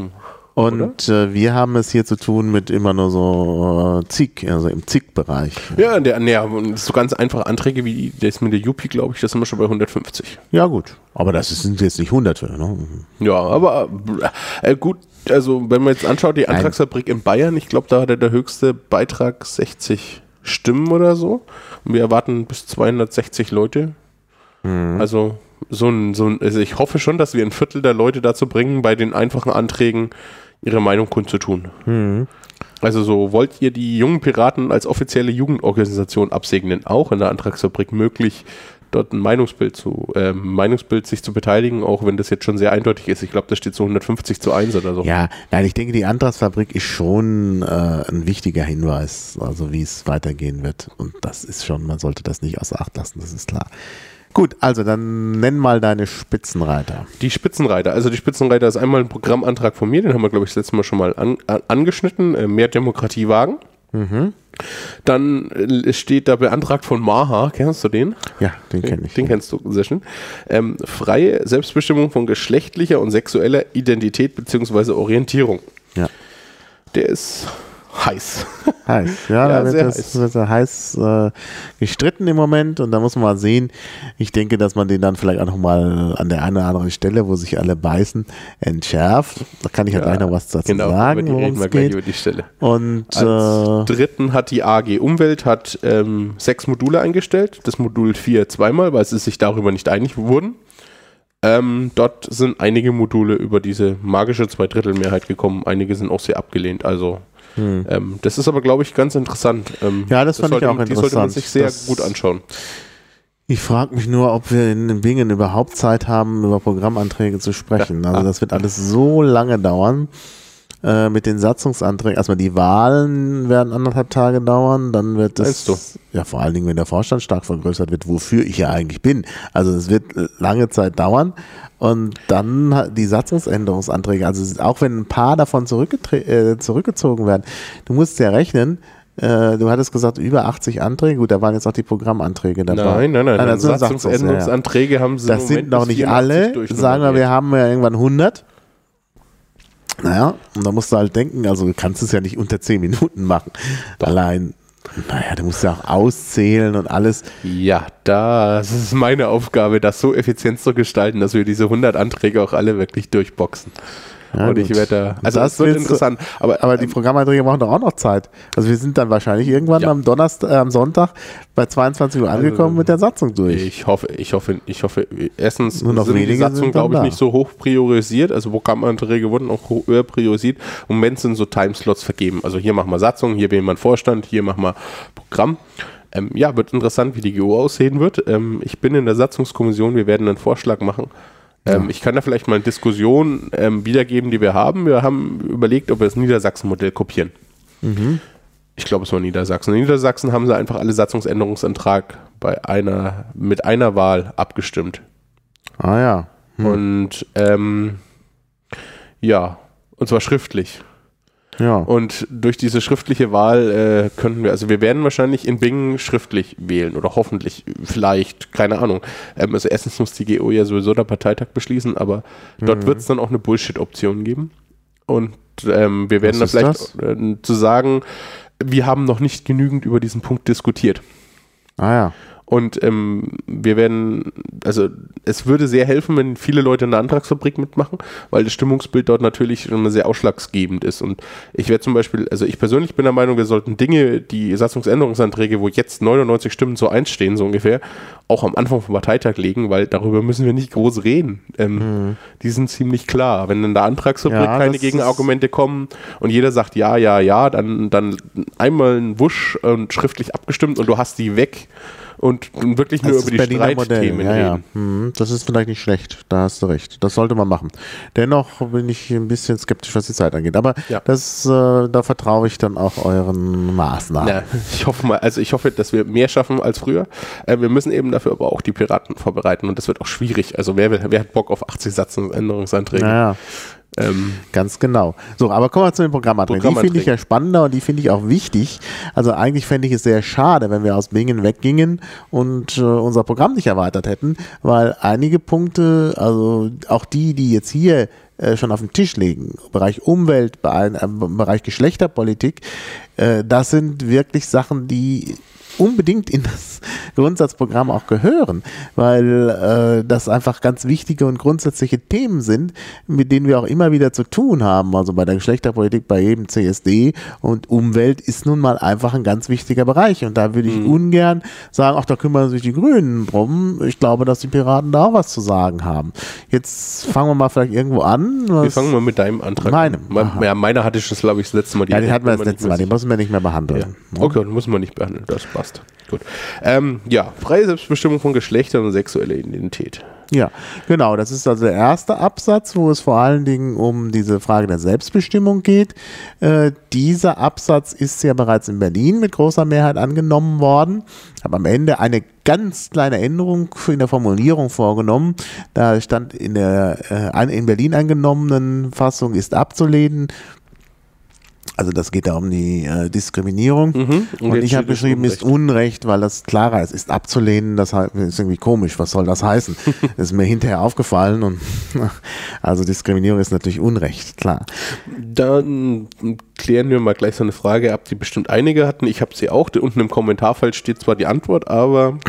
Und äh, wir haben es hier zu tun mit immer nur so äh, Zig, also im Zig-Bereich. Ja, der, und so ganz einfache Anträge wie das mit der Yuppie, glaube ich, das sind wir schon bei 150. Ja gut, aber das sind jetzt nicht Hunderte. Ne? Ja, aber äh, gut, also wenn man jetzt anschaut, die Antragsfabrik in Bayern, ich glaube, da hatte der höchste Beitrag 60 Stimmen oder so. Und wir erwarten bis 260 Leute. Also so ein, so ein, also ich hoffe schon, dass wir ein Viertel der Leute dazu bringen, bei den einfachen Anträgen ihre Meinung kundzutun. Also so, wollt ihr die jungen Piraten als offizielle Jugendorganisation absegnen, auch in der Antragsfabrik möglich, dort ein Meinungsbild zu, ähm, Meinungsbild sich zu beteiligen, auch wenn das jetzt schon sehr eindeutig ist. Ich glaube, das steht so 150 zu 1 oder so. Ja, nein, ich denke, die Antragsfabrik ist schon äh, ein wichtiger Hinweis, also wie es weitergehen wird. Und das ist schon, man sollte das nicht außer Acht lassen, das ist klar. Gut, also dann nenn mal deine Spitzenreiter. Die Spitzenreiter. Also die Spitzenreiter ist einmal ein Programmantrag von mir, den haben wir, glaube ich, das letzte Mal schon mal an, an, angeschnitten. Äh, mehr Demokratie wagen. Dann äh, steht da beantragt von Maha, kennst du den? Ja, den kenne ich. Den kennst du sehr schön. Ähm, freie Selbstbestimmung von geschlechtlicher und sexueller Identität bzw. Orientierung. Ja. Der ist heiß. Heiß, ja, Ja, da wird das, wird da heiß äh, gestritten im Moment und da muss man mal sehen. Ich denke, dass man den dann vielleicht auch nochmal an der einen oder anderen Stelle, wo sich alle beißen, entschärft. Da kann ich ja, gleich noch was dazu genau, sagen, worum reden wir gleich über die Stelle. Und Als äh, dritten hat die AG Umwelt hat ähm, sechs Module eingestellt. Das Modul 4 zweimal, weil sie sich darüber nicht einig wurden. Ähm, dort sind einige Module über diese magische Zweidrittelmehrheit gekommen. Einige sind auch sehr abgelehnt. Also ähm, das ist aber, glaube ich, ganz interessant. Ähm, Hm. Ja, das fand ich sollte, auch Die sollte man interessant. sich sehr Das- gut anschauen. ich frage mich nur, ob wir in den Bingen überhaupt Zeit haben, über Programmanträge zu sprechen. Ja. Also das wird alles so lange dauern. Äh, mit den Satzungsanträgen, erstmal die Wahlen werden anderthalb Tage dauern, dann wird Meinst es, ja vor allen Dingen, wenn der Vorstand stark vergrößert wird, wofür ich ja eigentlich bin. Also es wird äh, lange Zeit dauern und dann die Satzungsänderungsanträge, also auch wenn ein paar davon äh, zurückgezogen werden, du musst ja rechnen, du hattest gesagt über 80 Anträge, gut, da waren jetzt auch die Programmanträge dabei. Nein, nein, nein. das ja, ja. Satzungsänderungsanträge haben sie Das sind noch nicht 84 alle. Sagen wir, wir haben ja irgendwann 100. Naja, und da musst du halt denken, also du kannst es ja nicht unter 10 Minuten machen. Allein, naja, du musst ja auch auszählen und alles. Ja, das ist meine Aufgabe, das so effizient zu gestalten, dass wir diese 100 Anträge auch alle wirklich durchboxen. Ja, und ich gut. werde da, also Das das, wird interessant. Aber, Aber die Programmanträge brauchen doch auch noch Zeit. Also wir sind dann wahrscheinlich irgendwann Ja. am Donnerstag, äh, am Sonntag bei 22 Uhr angekommen mit der Satzung durch. ich hoffe, ich hoffe, ich hoffe, erstens Nur noch sind die Satzungen, dann glaube ich, da. nicht so hoch priorisiert. Also Programmanträge wurden auch höher priorisiert. Im Moment sind so Timeslots vergeben. Also hier machen wir Satzung, hier wählen wir einen Vorstand, hier machen wir Programm. Ähm, ja, wird interessant, wie die GO aussehen wird. Ähm, ich bin in der Satzungskommission, wir werden einen Vorschlag machen. Ähm, Ich kann da vielleicht mal eine Diskussion ähm, wiedergeben, die wir haben. Wir haben überlegt, ob wir das Niedersachsen-Modell kopieren. Ich glaube, es war Niedersachsen. In Niedersachsen haben sie einfach alle Satzungsänderungsantrag bei einer, mit einer Wahl abgestimmt. ah ja. Und ähm, ja, und zwar schriftlich. Ja. Und durch diese schriftliche Wahl äh, könnten wir, also wir werden wahrscheinlich in Bingen schriftlich wählen oder hoffentlich, vielleicht, keine Ahnung. Ähm, also erstens muss die GO ja sowieso der Parteitag beschließen, aber dort wird es dann auch eine Bullshit-Option geben. Und ähm, wir werden Was dann ist vielleicht äh, zu sagen, wir haben noch nicht genügend über diesen Punkt diskutiert. Ah ja. Und ähm, wir werden, also es würde sehr helfen, wenn viele Leute in der Antragsfabrik mitmachen, weil das Stimmungsbild dort natürlich immer sehr ausschlaggebend ist. Und ich werde zum Beispiel, also ich persönlich bin der Meinung, wir sollten Dinge, die Satzungsänderungsanträge, wo jetzt 99 Stimmen zu eins stehen, so ungefähr, auch am Anfang vom Parteitag legen, weil darüber müssen wir nicht groß reden. Ähm, Die sind ziemlich klar. Wenn in der Antragsfabrik Ja, keine Gegenargumente kommen und jeder sagt ja, ja, ja, dann, dann einmal ein Wusch und schriftlich abgestimmt und du hast die weg und wirklich nur Das über die Berliner Streitthemen ja, ja. Hm, Das ist vielleicht nicht schlecht, da hast du recht. Das sollte man machen. Dennoch bin ich ein bisschen skeptisch, was die Zeit angeht. Aber Ja. das, äh, da vertraue ich dann auch euren Maßnahmen. Ja, ich hoffe mal, also ich hoffe, dass wir mehr schaffen als früher. Äh, wir müssen eben dafür aber auch die Piraten vorbereiten und das wird auch schwierig. Also wer, will, wer hat Bock auf 80 Satzungsänderungsanträge? Naja, Ähm, ganz genau. So, aber kommen wir zu den Programmanträgen. Die finde ich ja spannender und die finde ich auch wichtig. Also eigentlich fände ich es sehr schade, wenn wir aus Bingen weggingen und äh, unser Programm nicht erweitert hätten, weil einige Punkte, also auch die, die jetzt hier äh, schon auf dem Tisch liegen, Bereich Umwelt, äh, im Bereich Geschlechterpolitik, äh, das sind wirklich Sachen, die unbedingt in das Grundsatzprogramm auch gehören, weil äh, das einfach ganz wichtige und grundsätzliche Themen sind, mit denen wir auch immer wieder zu tun haben. Also bei der Geschlechterpolitik, bei jedem CSD und Umwelt ist nun mal einfach ein ganz wichtiger Bereich. Und da würde ich ungern sagen, ach, da kümmern sich die Grünen drum. Ich glaube, dass die Piraten da auch was zu sagen haben. Jetzt fangen wir mal vielleicht irgendwo an. wir fangen mal mit deinem Antrag Meinem, an. aha. Me- Ja, meiner hatte ich das, glaube ich, das letzte Mal. ja, den hatten wir das letzte Mal, den müssen wir nicht mehr behandeln. Ja. Okay, dann müssen wir nicht behandeln, das passt. Gut. Ähm, ja, freie Selbstbestimmung von Geschlechtern und sexueller Identität. Ja, genau. Das ist also der erste Absatz, wo es vor allen Dingen um diese Frage der Selbstbestimmung geht. Äh, dieser Absatz ist ja bereits in Berlin mit großer Mehrheit angenommen worden. Habe am Ende eine ganz kleine Änderung in der Formulierung vorgenommen. Da stand in der äh, in Berlin angenommenen Fassung ist abzulehnen. Also das geht da um die äh, Diskriminierung. Mhm. Und, jetzt ich habe geschrieben, ist Unrecht, weil das klarer ist. Ist abzulehnen, das ist irgendwie komisch. Was soll das heißen? das ist mir hinterher aufgefallen. Und also Diskriminierung ist natürlich Unrecht, klar. Dann klären wir mal gleich so eine Frage ab, die bestimmt einige hatten. Ich habe sie auch. Unten im Kommentarfeld steht zwar die Antwort, aber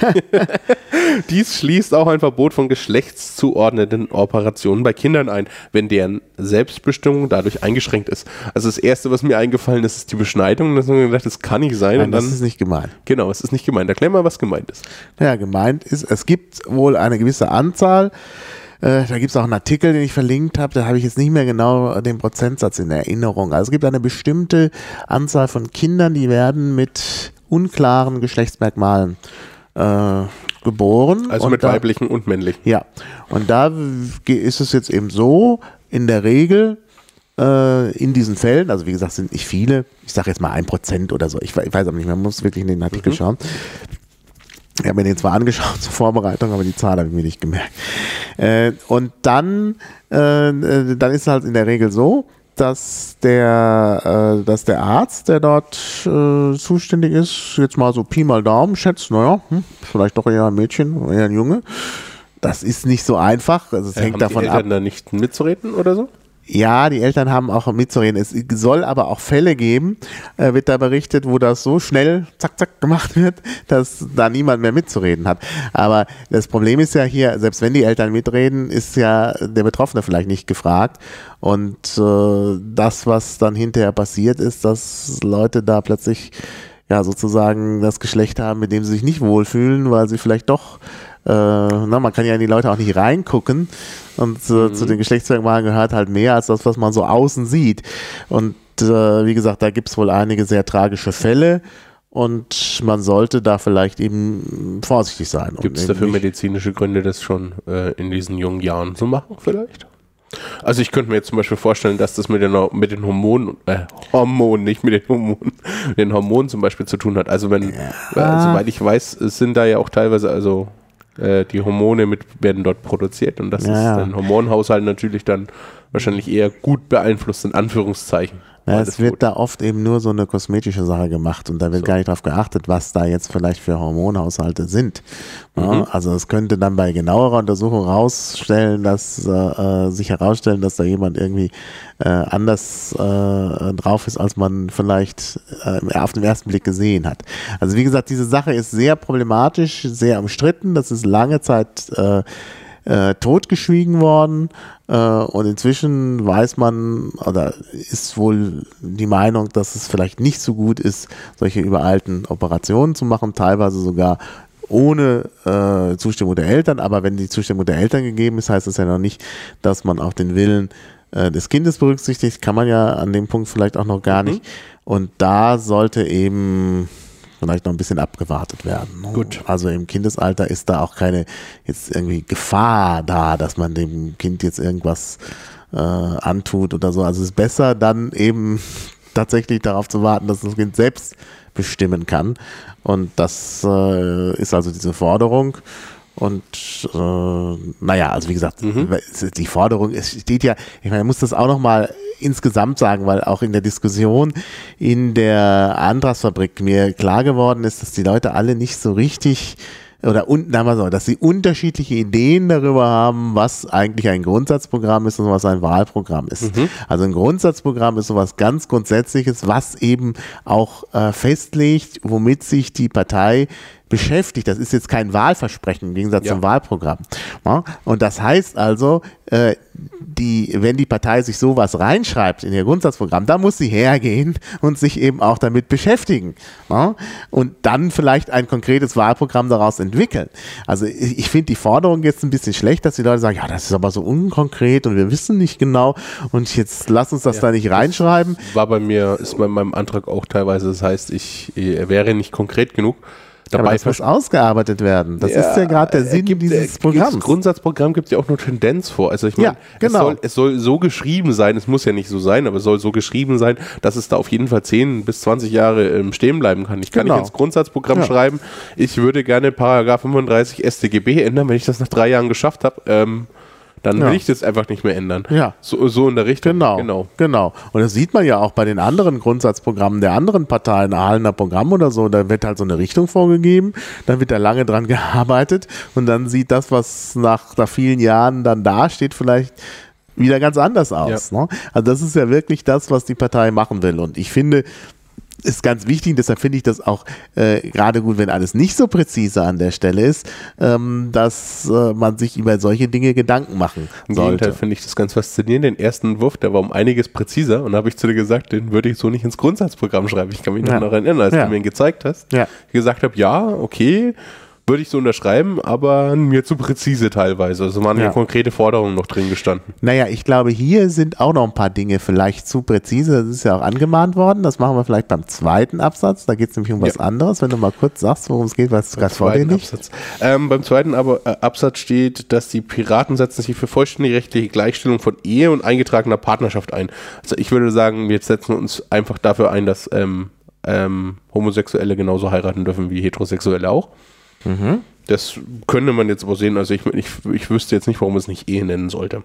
dies schließt auch ein Verbot von geschlechtszuordnenden Operationen bei Kindern ein, wenn deren Selbstbestimmung dadurch eingeschränkt ist. Also das Erste, was mir eingefallen ist, ist die Beschneidung. Und dann habe ich gedacht, das kann nicht sein. Nein, und das dann, ist nicht gemein. genau, es ist nicht gemeint. Erklär mal, was gemeint ist. Ja, gemeint ist, es gibt wohl eine gewisse Anzahl. Äh, da gibt es auch einen Artikel, den ich verlinkt habe. Da habe ich jetzt nicht mehr genau den Prozentsatz in Erinnerung. Also es gibt eine bestimmte Anzahl von Kindern, die werden mit unklaren Geschlechtsmerkmalen äh, geboren. Also mit da, weiblichen und männlichen. Ja, und da ist es jetzt eben so, in der Regel äh, in diesen Fällen, also wie gesagt, sind nicht viele, ich sage jetzt mal ein Prozent oder so, ich, ich weiß aber nicht, man muss wirklich in den Artikel schauen. Ich habe mir den zwar angeschaut zur Vorbereitung, aber die Zahl habe ich mir nicht gemerkt. Äh, und dann, äh, äh, dann ist es halt in der Regel so, dass der, äh, dass der Arzt, der dort äh, zuständig ist, jetzt mal so Pi mal Daumen schätzt, naja, hm, vielleicht doch eher ein Mädchen, eher ein Junge. Das ist nicht so einfach. Also es Äh, hängt haben davon die ab. Eltern da nicht mitzureden oder so? Ja, die Eltern haben auch mitzureden. Es soll aber auch Fälle geben, äh, wird da berichtet, wo das so schnell zack, zack gemacht wird, dass da niemand mehr mitzureden hat. Aber das Problem ist ja hier, selbst wenn die Eltern mitreden, ist ja der Betroffene vielleicht nicht gefragt. Und äh, das, was dann hinterher passiert, ist, dass Leute da plötzlich ja sozusagen das Geschlecht haben, mit dem sie sich nicht wohlfühlen, weil sie vielleicht doch na, man kann ja in die Leute auch nicht reingucken und äh, zu den Geschlechtsmerkmalen gehört halt mehr als das, was man so außen sieht. Und äh, wie gesagt, da gibt es wohl einige sehr tragische Fälle und man sollte da vielleicht eben vorsichtig sein. Gibt es dafür medizinische Gründe, das schon äh, in diesen jungen Jahren zu machen, vielleicht? Also ich könnte mir jetzt zum Beispiel vorstellen, dass das mit den, mit den Hormonen, äh, Hormonen, nicht mit den Hormonen, mit den Hormonen zum Beispiel zu tun hat. Also wenn, äh, soweit ich weiß, sind da ja auch teilweise, also äh, die Hormone mit, werden dort produziert und das Ja, ist ja. den Hormonhaushalt natürlich dann wahrscheinlich eher gut beeinflusst, in Anführungszeichen. Weil es wird gut- da oft eben nur so eine kosmetische Sache gemacht und da wird So. gar nicht darauf geachtet, was da jetzt vielleicht für Hormonhaushalte sind. Ja, Mhm. Also es könnte dann bei genauerer Untersuchung rausstellen, dass äh, äh, sich herausstellen, dass da jemand irgendwie äh, anders äh, drauf ist, als man vielleicht äh, auf den ersten Blick gesehen hat. Also wie gesagt, diese Sache ist sehr problematisch, sehr umstritten. Das ist lange Zeit äh, totgeschwiegen worden. Äh, und inzwischen weiß man oder ist wohl die Meinung, dass es vielleicht nicht so gut ist, solche übereilten Operationen zu machen, teilweise sogar ohne äh, Zustimmung der Eltern, aber wenn die Zustimmung der Eltern gegeben ist, heißt das ja noch nicht, dass man auch den Willen äh, des Kindes berücksichtigt, kann man ja an dem Punkt vielleicht auch noch gar nicht. Und da sollte eben vielleicht noch ein bisschen abgewartet werden. ne? Gut. Also im Kindesalter ist da auch keine jetzt irgendwie Gefahr da, dass man dem Kind jetzt irgendwas äh, antut oder so. Also es ist besser dann eben tatsächlich darauf zu warten, dass das Kind selbst bestimmen kann. Und das äh, ist also diese Forderung. Und äh, naja, also wie gesagt, es ist die Forderung, es steht ja, ich meine, man muss das auch nochmal insgesamt sagen, weil auch in der Diskussion in der Antragsfabrik mir klar geworden ist, dass die Leute alle nicht so richtig oder und, na mal so, dass sie unterschiedliche Ideen darüber haben, was eigentlich ein Grundsatzprogramm ist und was ein Wahlprogramm ist. Also ein Grundsatzprogramm ist sowas ganz Grundsätzliches, was eben auch äh, festlegt, womit sich die Partei beschäftigt. Das ist jetzt kein Wahlversprechen im Gegensatz Ja. zum Wahlprogramm. Ja? Und das heißt also, äh, die, wenn die Partei sich sowas reinschreibt in ihr Grundsatzprogramm, da muss sie hergehen und sich eben auch damit beschäftigen. Ja? Und dann vielleicht ein konkretes Wahlprogramm daraus entwickeln. Also ich, ich finde die Forderung jetzt ein bisschen schlecht, dass die Leute sagen, ja, das ist aber so unkonkret und wir wissen nicht genau und jetzt lass uns das da nicht reinschreiben. War bei mir, ist bei meinem Antrag auch teilweise, das heißt, ich, er wäre nicht konkret genug. Dabei das muss ausgearbeitet werden. Das ist ja gerade der er Sinn gibt- dieses er- Das Programms. Grundsatzprogramm gibt ja auch nur Tendenz vor. Also ich Ja, meine, genau. es, soll, es soll so geschrieben sein, es muss ja nicht so sein, aber es soll so geschrieben sein, dass es da auf jeden Fall 10 bis 20 Jahre ähm, stehen bleiben kann. Ich kann Genau. nicht ins Grundsatzprogramm Ja. schreiben, ich würde gerne Paragraph 35 StGB ändern, wenn ich das nach drei Jahren geschafft habe. Ähm, Dann Ja. will ich das einfach nicht mehr ändern. Ja. So, so in der Richtung. Genau, genau. genau. Und das sieht man ja auch bei den anderen Grundsatzprogrammen der anderen Parteien, Ahlener Programm oder so, da wird halt so eine Richtung vorgegeben, dann wird da lange dran gearbeitet und dann sieht das, was nach, nach vielen Jahren dann dasteht, vielleicht wieder ganz anders aus. Ne? Also das ist ja wirklich das, was die Partei machen will. Und ich finde, ist ganz wichtig, deshalb finde ich das auch äh, gerade gut, wenn alles nicht so präzise an der Stelle ist, ähm, dass äh, man sich über solche Dinge Gedanken machen Im Gegenteil sollte. finde ich das ganz faszinierend. Den ersten Entwurf, der war um einiges präziser und da habe ich zu dir gesagt, den würde ich so nicht ins Grundsatzprogramm schreiben. Ich kann mich Ja. noch daran erinnern, als Ja. du mir ihn gezeigt hast. Ja. Ich gesagt habe, ja, okay, würde ich so unterschreiben, aber mir zu präzise teilweise. Also waren Ja. konkrete Forderungen noch drin gestanden. Naja, ich glaube, hier sind auch noch ein paar Dinge vielleicht zu präzise. Das ist ja auch angemahnt worden. Das machen wir vielleicht beim zweiten Absatz. Da geht es nämlich um was Ja. anderes. Wenn du mal kurz sagst, worum es geht, was du gerade vor dir. Absatz. Ähm, beim zweiten aber, äh, Absatz steht, dass die Piraten setzen sich für vollständige rechtliche Gleichstellung von Ehe und eingetragener Partnerschaft ein. Also ich würde sagen, wir setzen uns einfach dafür ein, dass ähm, ähm, Homosexuelle genauso heiraten dürfen wie Heterosexuelle auch. Mhm. Das könnte man jetzt aber sehen. Also ich, ich, ich wüsste jetzt nicht, warum es nicht Ehe nennen sollte.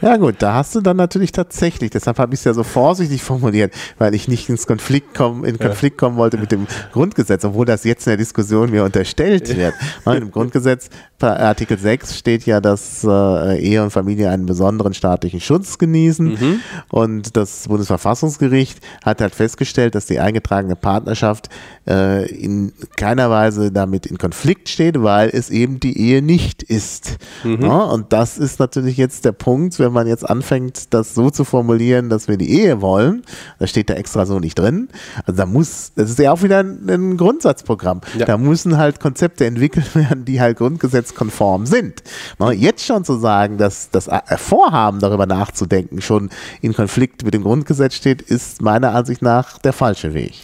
Ja gut, da hast du dann natürlich tatsächlich, deshalb habe ich es ja so vorsichtig formuliert, weil ich nicht ins Konflikt kommen, in Konflikt kommen wollte mit dem Grundgesetz, obwohl das jetzt in der Diskussion mir unterstellt wird. Weil Im Grundgesetz, Artikel 6 steht ja, dass äh, Ehe und Familie einen besonderen staatlichen Schutz genießen und das Bundesverfassungsgericht hat halt festgestellt, dass die eingetragene Partnerschaft äh, in keiner Weise damit in Konflikt steht, weil es eben die Ehe nicht ist. Ja, und das ist natürlich jetzt der Punkt, wenn man jetzt anfängt, das so zu formulieren, dass wir die Ehe wollen, das steht da extra so nicht drin. Also da muss, das ist ja auch wieder ein, ein Grundsatzprogramm. Ja. Da müssen halt Konzepte entwickelt werden, die halt grundgesetzkonform sind. Na, jetzt schon zu sagen, dass das Vorhaben, darüber nachzudenken, schon in Konflikt mit dem Grundgesetz steht, ist meiner Ansicht nach der falsche Weg.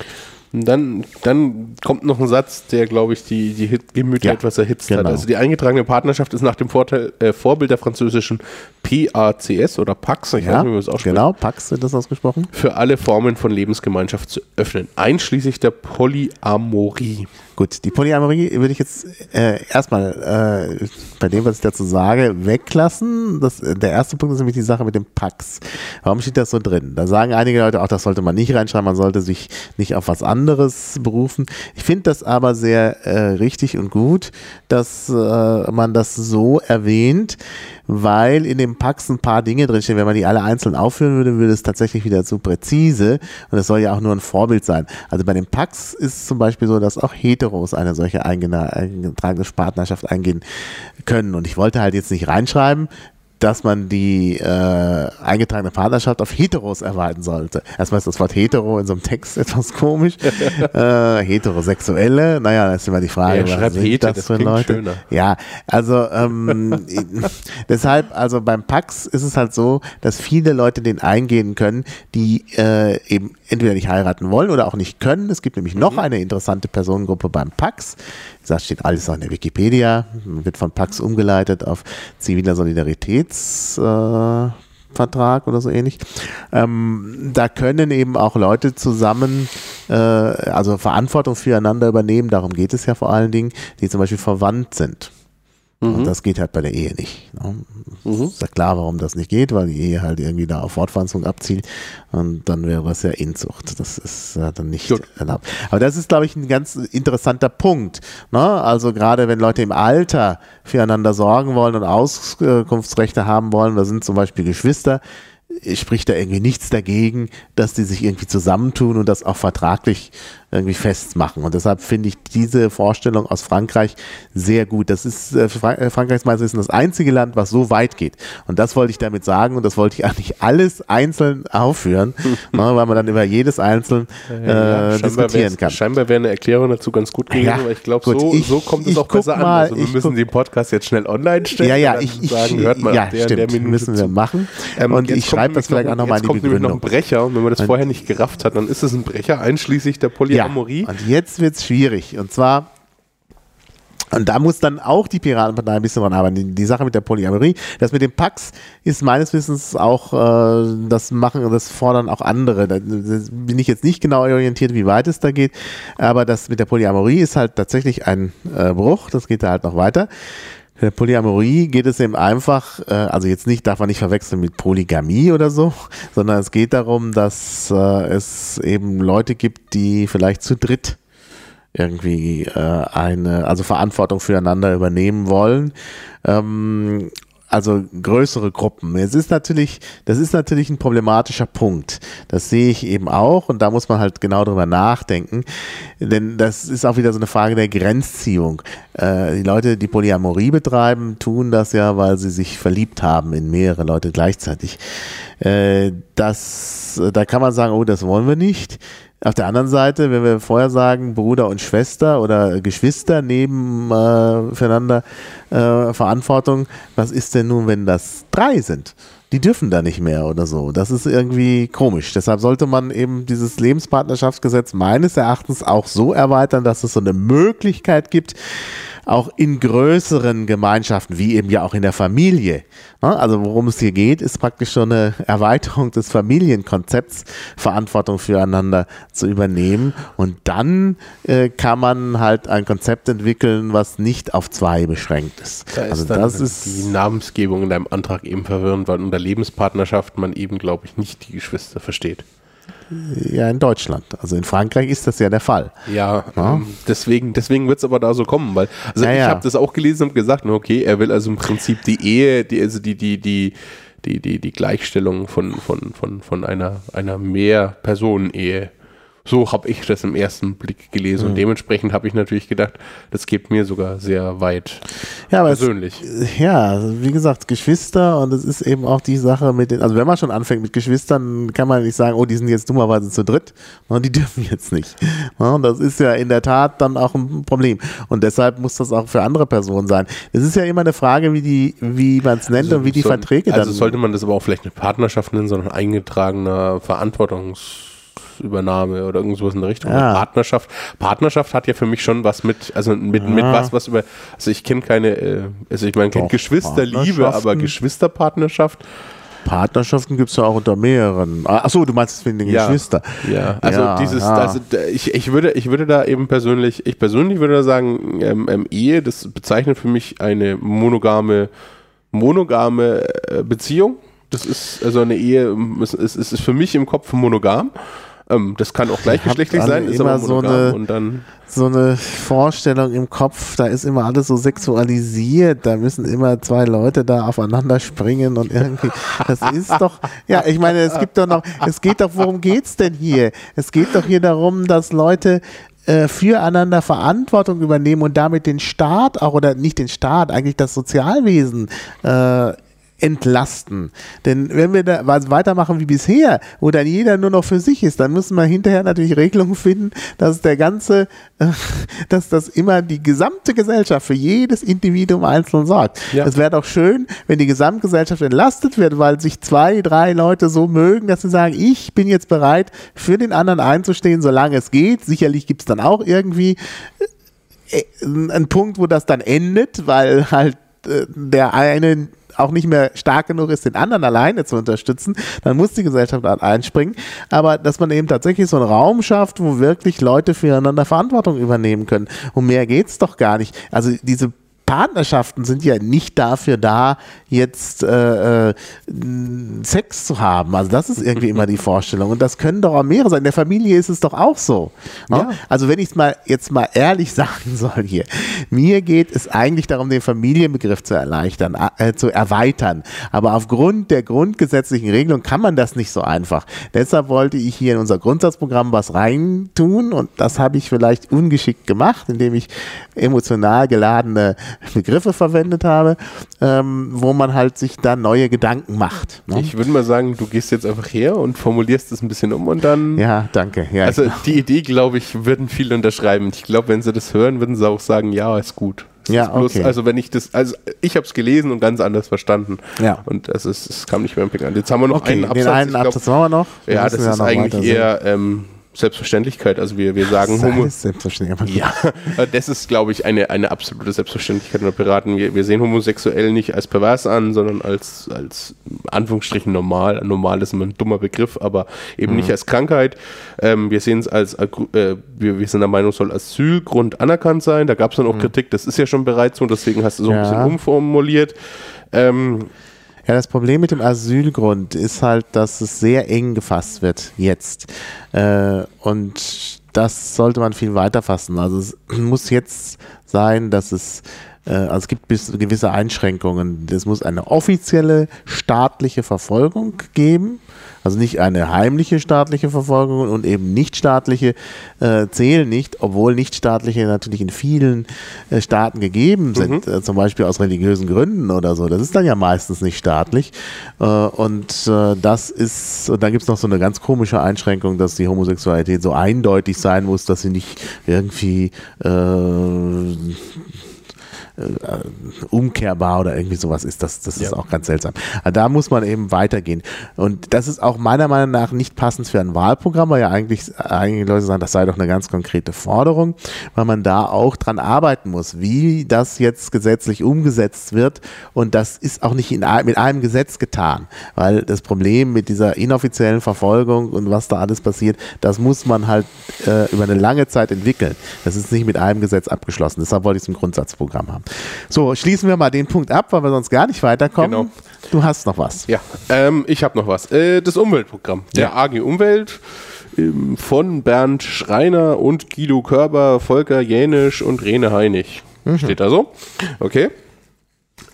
Und dann, dann kommt noch ein Satz, der, glaube ich, die, die Hit Gemüter Ja, etwas erhitzt hat. genau. Also die eingetragene Partnerschaft ist nach dem Vorteil, äh, Vorbild der französischen PACS oder PAX, ich weiß Ja, nicht, wie man es ausspricht, genau, Pax wird das ausgesprochen. für alle Formen von Lebensgemeinschaft zu öffnen, einschließlich der Polyamorie. Gut, die Polyamorie würde ich jetzt äh, erstmal äh, bei dem, was ich dazu sage, weglassen. Das, der erste Punkt ist nämlich die Sache mit dem Pax. Warum steht das so drin? Da sagen einige Leute auch, das sollte man nicht reinschreiben, man sollte sich nicht auf was anderes berufen. Ich finde das aber sehr äh, richtig und gut, dass äh, man das so erwähnt, weil in dem Pax ein paar Dinge drinstehen. Wenn man die alle einzeln aufführen würde, würde es tatsächlich wieder zu präzise und es soll ja auch nur ein Vorbild sein. Also bei dem Pax ist zum Beispiel so, dass auch Heteros eine solche eingetragene Partnerschaft eingehen können. Und ich wollte halt jetzt nicht reinschreiben, dass man die äh, eingetragene Partnerschaft auf Heteros erweitern sollte. Erstmal ist das Wort hetero in so einem Text etwas komisch. äh, heterosexuelle, naja, das ist immer die Frage, Ja, schreib Hete, das klingt schöner. Ja, also ähm, deshalb, also beim Pax ist es halt so, dass viele Leute den eingehen können, die äh, eben entweder nicht heiraten wollen oder auch nicht können. Es gibt nämlich noch eine interessante Personengruppe beim Pax. Das steht alles auch in der Wikipedia, wird von Pax umgeleitet auf ziviler Solidaritäts. Äh, Vertrag oder so ähnlich. Ähm, da können eben auch Leute zusammen, äh, also Verantwortung füreinander übernehmen, darum geht es ja vor allen Dingen, die zum Beispiel verwandt sind. Und das geht halt bei der Ehe nicht. Ne? Ist ja klar, warum das nicht geht, weil die Ehe halt irgendwie da auf Fortpflanzung abzielt und dann wäre es ja Inzucht. Das ist ja dann nicht Gut. erlaubt. Aber das ist, glaube ich, ein ganz interessanter Punkt. Ne? Also gerade wenn Leute im Alter füreinander sorgen wollen und Auskunftsrechte haben wollen, da sind zum Beispiel Geschwister, spricht da irgendwie nichts dagegen, dass die sich irgendwie zusammentun und das auch vertraglich irgendwie festmachen. Und deshalb finde ich diese Vorstellung aus Frankreich sehr gut. Das ist, äh, äh, Frankreich ist meines Wissens das einzige Land, was so weit geht. Und das wollte ich damit sagen und das wollte ich eigentlich alles einzeln aufführen, ne, weil man dann über jedes einzeln äh, scheinbar diskutieren kann. Scheinbar wäre eine Erklärung dazu ganz gut gewesen, Ja, aber ich glaube, so, ich- so kommt es auch besser an. mal, Also wir müssen den Podcast jetzt schnell online stellen. Ja, ja, ich, ich, sagen, hört mal ja, der, stimmt, der Minute müssen wir machen. Ähm, und jetzt ich schreibe das vielleicht noch, auch nochmal jetzt in die kommt nämlich noch ein Begründung. Brecher und wenn man das vorher nicht gerafft hat, dann ist es ein Brecher einschließlich der Polyamorie. Ja, und jetzt wird es schwierig. Und zwar, und da muss dann auch die Piratenpartei ein bisschen dran arbeiten. Die, Sache mit der Polyamorie, das mit dem Pax ist meines Wissens auch, äh, das machen, das fordern auch andere. Da bin ich jetzt nicht genau orientiert, wie weit es da geht, aber das mit der Polyamorie ist halt tatsächlich ein äh, Bruch. Das geht da halt noch weiter. Der Polyamorie geht es eben einfach, äh, also jetzt nicht, darf man nicht verwechseln mit Polygamie oder so, sondern es geht darum, dass äh, es eben Leute gibt, die vielleicht zu dritt irgendwie äh, eine, also Verantwortung füreinander übernehmen wollen. Ähm, also größere Gruppen. Es ist natürlich, das ist natürlich ein problematischer Punkt. Das sehe ich eben auch und da muss man halt genau drüber nachdenken, denn das ist auch wieder so eine Frage der Grenzziehung. Äh, die Leute, die Polyamorie betreiben, tun das ja, weil sie sich verliebt haben in mehrere Leute gleichzeitig. Äh, das, da kann man sagen, oh, das wollen wir nicht. Auf der anderen Seite, wenn wir vorher sagen, Bruder und Schwester oder Geschwister nebeneinander äh, äh, Verantwortung, was ist denn nun, wenn das drei sind? Die dürfen da nicht mehr oder so. Das ist irgendwie komisch. Deshalb sollte man eben dieses Lebenspartnerschaftsgesetz meines Erachtens auch so erweitern, dass es so eine Möglichkeit gibt, auch in größeren Gemeinschaften, wie eben ja auch in der Familie. Ne? Also worum es hier geht, ist praktisch schon eine Erweiterung des Familienkonzepts, Verantwortung füreinander zu übernehmen. Und dann äh, kann man halt ein Konzept entwickeln, was nicht auf zwei beschränkt ist. Da also ist das ist die Namensgebung in deinem Antrag eben verwirrend, weil unter Lebenspartnerschaft man eben, glaube ich, nicht die Geschwister versteht. Ja, in Deutschland. Also in Frankreich ist das ja der Fall. Ja, ja? Ähm, deswegen, deswegen wird es aber da so kommen, weil also ja, ich ja. habe das auch gelesen und gesagt, okay, er will also im Prinzip die Ehe, die, also die, die, die, die, die, die Gleichstellung von, von, von, von einer, einer Mehr-Personen-Ehe so habe ich das im ersten Blick gelesen mhm. und dementsprechend habe ich natürlich gedacht, das geht mir sogar sehr weit ja, persönlich. Es, ja, wie gesagt, Geschwister und es ist eben auch die Sache mit den, also wenn man schon anfängt mit Geschwistern, kann man nicht sagen, oh, die sind jetzt dummerweise zu dritt und die dürfen jetzt nicht. Und das ist ja in der Tat dann auch ein Problem und deshalb muss das auch für andere Personen sein. Es ist ja immer eine Frage, wie die, wie man es nennt also und wie die soll, Verträge also dann. Also sollte man das aber auch vielleicht eine Partnerschaft nennen, sondern eingetragener Verantwortungs Übernahme oder irgendwas in der Richtung. Ja. Partnerschaft. Partnerschaft hat ja für mich schon was mit, also mit, ja. mit was, was über, also ich kenne keine, äh, also ich meine, Geschwisterliebe, aber Geschwisterpartnerschaft. Partnerschaften gibt es ja auch unter mehreren. Achso, du meinst wegen den ja, Geschwister. Ja, also ja, dieses, ja. Also, ich, ich, würde, ich würde da eben persönlich, ich persönlich würde da sagen, ähm, ähm, Ehe, das bezeichnet für mich eine monogame, monogame äh, Beziehung. Das ist also eine Ehe, es ist, ist, ist für mich im Kopf monogam. Ähm, das kann auch gleichgeschlechtlich sein, ist immer so eine, und dann so eine Vorstellung im Kopf, da ist immer alles so sexualisiert, da müssen immer zwei Leute da aufeinander springen und irgendwie, das ist doch, ja, ich meine, es gibt doch noch, es geht doch, worum geht's denn hier? Es geht doch hier darum, dass Leute äh, füreinander Verantwortung übernehmen und damit den Staat auch oder nicht den Staat, eigentlich das Sozialwesen äh, entlasten. Denn wenn wir da weitermachen wie bisher, wo dann jeder nur noch für sich ist, dann müssen wir hinterher natürlich Regelungen finden, dass der ganze, äh, dass das immer die gesamte Gesellschaft für jedes Individuum einzeln sorgt. Es ja. wäre doch schön, wenn die Gesamtgesellschaft entlastet wird, weil sich zwei, drei Leute so mögen, dass sie sagen, ich bin jetzt bereit, für den anderen einzustehen, solange es geht. Sicherlich gibt es dann auch irgendwie äh, einen Punkt, wo das dann endet, weil halt äh, der eine auch nicht mehr stark genug ist, den anderen alleine zu unterstützen, dann muss die Gesellschaft einspringen. Aber dass man eben tatsächlich so einen Raum schafft, wo wirklich Leute füreinander Verantwortung übernehmen können. Um mehr geht es doch gar nicht. Also diese Partnerschaften sind ja nicht dafür da, jetzt äh, äh, Sex zu haben. Also das ist irgendwie immer die Vorstellung. Und das können doch auch mehrere sein. In der Familie ist es doch auch so. Ne? Ja. Also wenn ich es mal jetzt mal ehrlich sagen soll hier, mir geht es eigentlich darum, den Familienbegriff zu erleichtern, äh, zu erweitern. Aber aufgrund der grundgesetzlichen Regelung kann man das nicht so einfach. Deshalb wollte ich hier in unser Grundsatzprogramm was reintun und das habe ich vielleicht ungeschickt gemacht, indem ich emotional geladene Begriffe verwendet habe, ähm, wo man halt sich da neue Gedanken macht. Ne? Ich würde mal sagen, du gehst jetzt einfach her und formulierst es ein bisschen um und dann. Ja, danke. Ja, also die Idee, glaube ich, würden viele unterschreiben. Ich glaube, wenn sie das hören, würden sie auch sagen, ja, ist gut. ja, bloß, okay. Also wenn ich das, also ich habe es gelesen und ganz anders verstanden. Ja. Und es ist, es kam nicht mehr im Pick an. Jetzt haben wir noch okay, einen Absatz. Den einen Absatz haben wir noch. ja, das ist eigentlich eher ähm, Selbstverständlichkeit. Also wir, wir sagen Homo. selbstverständlich. Ja, das ist, glaube ich, eine, eine absolute Selbstverständlichkeit unter Piraten. Wir, wir sehen homosexuell nicht als pervers an, sondern als, als Anführungsstrichen normal. Normal ist immer ein dummer Begriff, aber eben nicht als Krankheit. Ähm, wir sehen es als, äh, wir, wir sind der Meinung, es soll Asylgrund anerkannt sein. Da gab es dann auch Kritik, das ist ja schon bereits so, deswegen hast du so ein Ja. bisschen umformuliert. Ähm, Ja, das Problem mit dem Asylgrund ist halt, dass es sehr eng gefasst wird jetzt. Äh, und das sollte man viel weiter fassen. Also es muss jetzt sein, dass es, also es gibt bis, gewisse Einschränkungen. Es muss eine offizielle staatliche Verfolgung geben. Also nicht eine heimliche staatliche Verfolgung und eben nichtstaatliche äh, zählen nicht, obwohl nichtstaatliche natürlich in vielen äh, Staaten gegeben sind, äh, zum Beispiel aus religiösen Gründen oder so. Das ist dann ja meistens nicht staatlich. Äh, und äh, das ist, und dann gibt es noch so eine ganz komische Einschränkung, dass die Homosexualität so eindeutig sein muss, dass sie nicht irgendwie äh, umkehrbar oder irgendwie sowas ist. Das, das ist Ja. auch ganz seltsam. Aber da muss man eben weitergehen. Und das ist auch meiner Meinung nach nicht passend für ein Wahlprogramm, weil ja eigentlich einige Leute sagen, das sei doch eine ganz konkrete Forderung, weil man da auch dran arbeiten muss, wie das jetzt gesetzlich umgesetzt wird. Und das ist auch nicht in, mit einem Gesetz getan, weil das Problem mit dieser inoffiziellen Verfolgung und was da alles passiert, das muss man halt äh, über eine lange Zeit entwickeln. Das ist nicht mit einem Gesetz abgeschlossen. Deshalb wollte ich es im Grundsatzprogramm haben. So, schließen wir mal den Punkt ab, weil wir sonst gar nicht weiterkommen. Genau. Du hast noch was. Ja, ähm, ich habe noch was. Äh, das Umweltprogramm. Der Ja. AG Umwelt ähm, von Bernd Schreiner und Guido Körber, Volker Jänisch und Rene Heinig. Steht da so? Okay.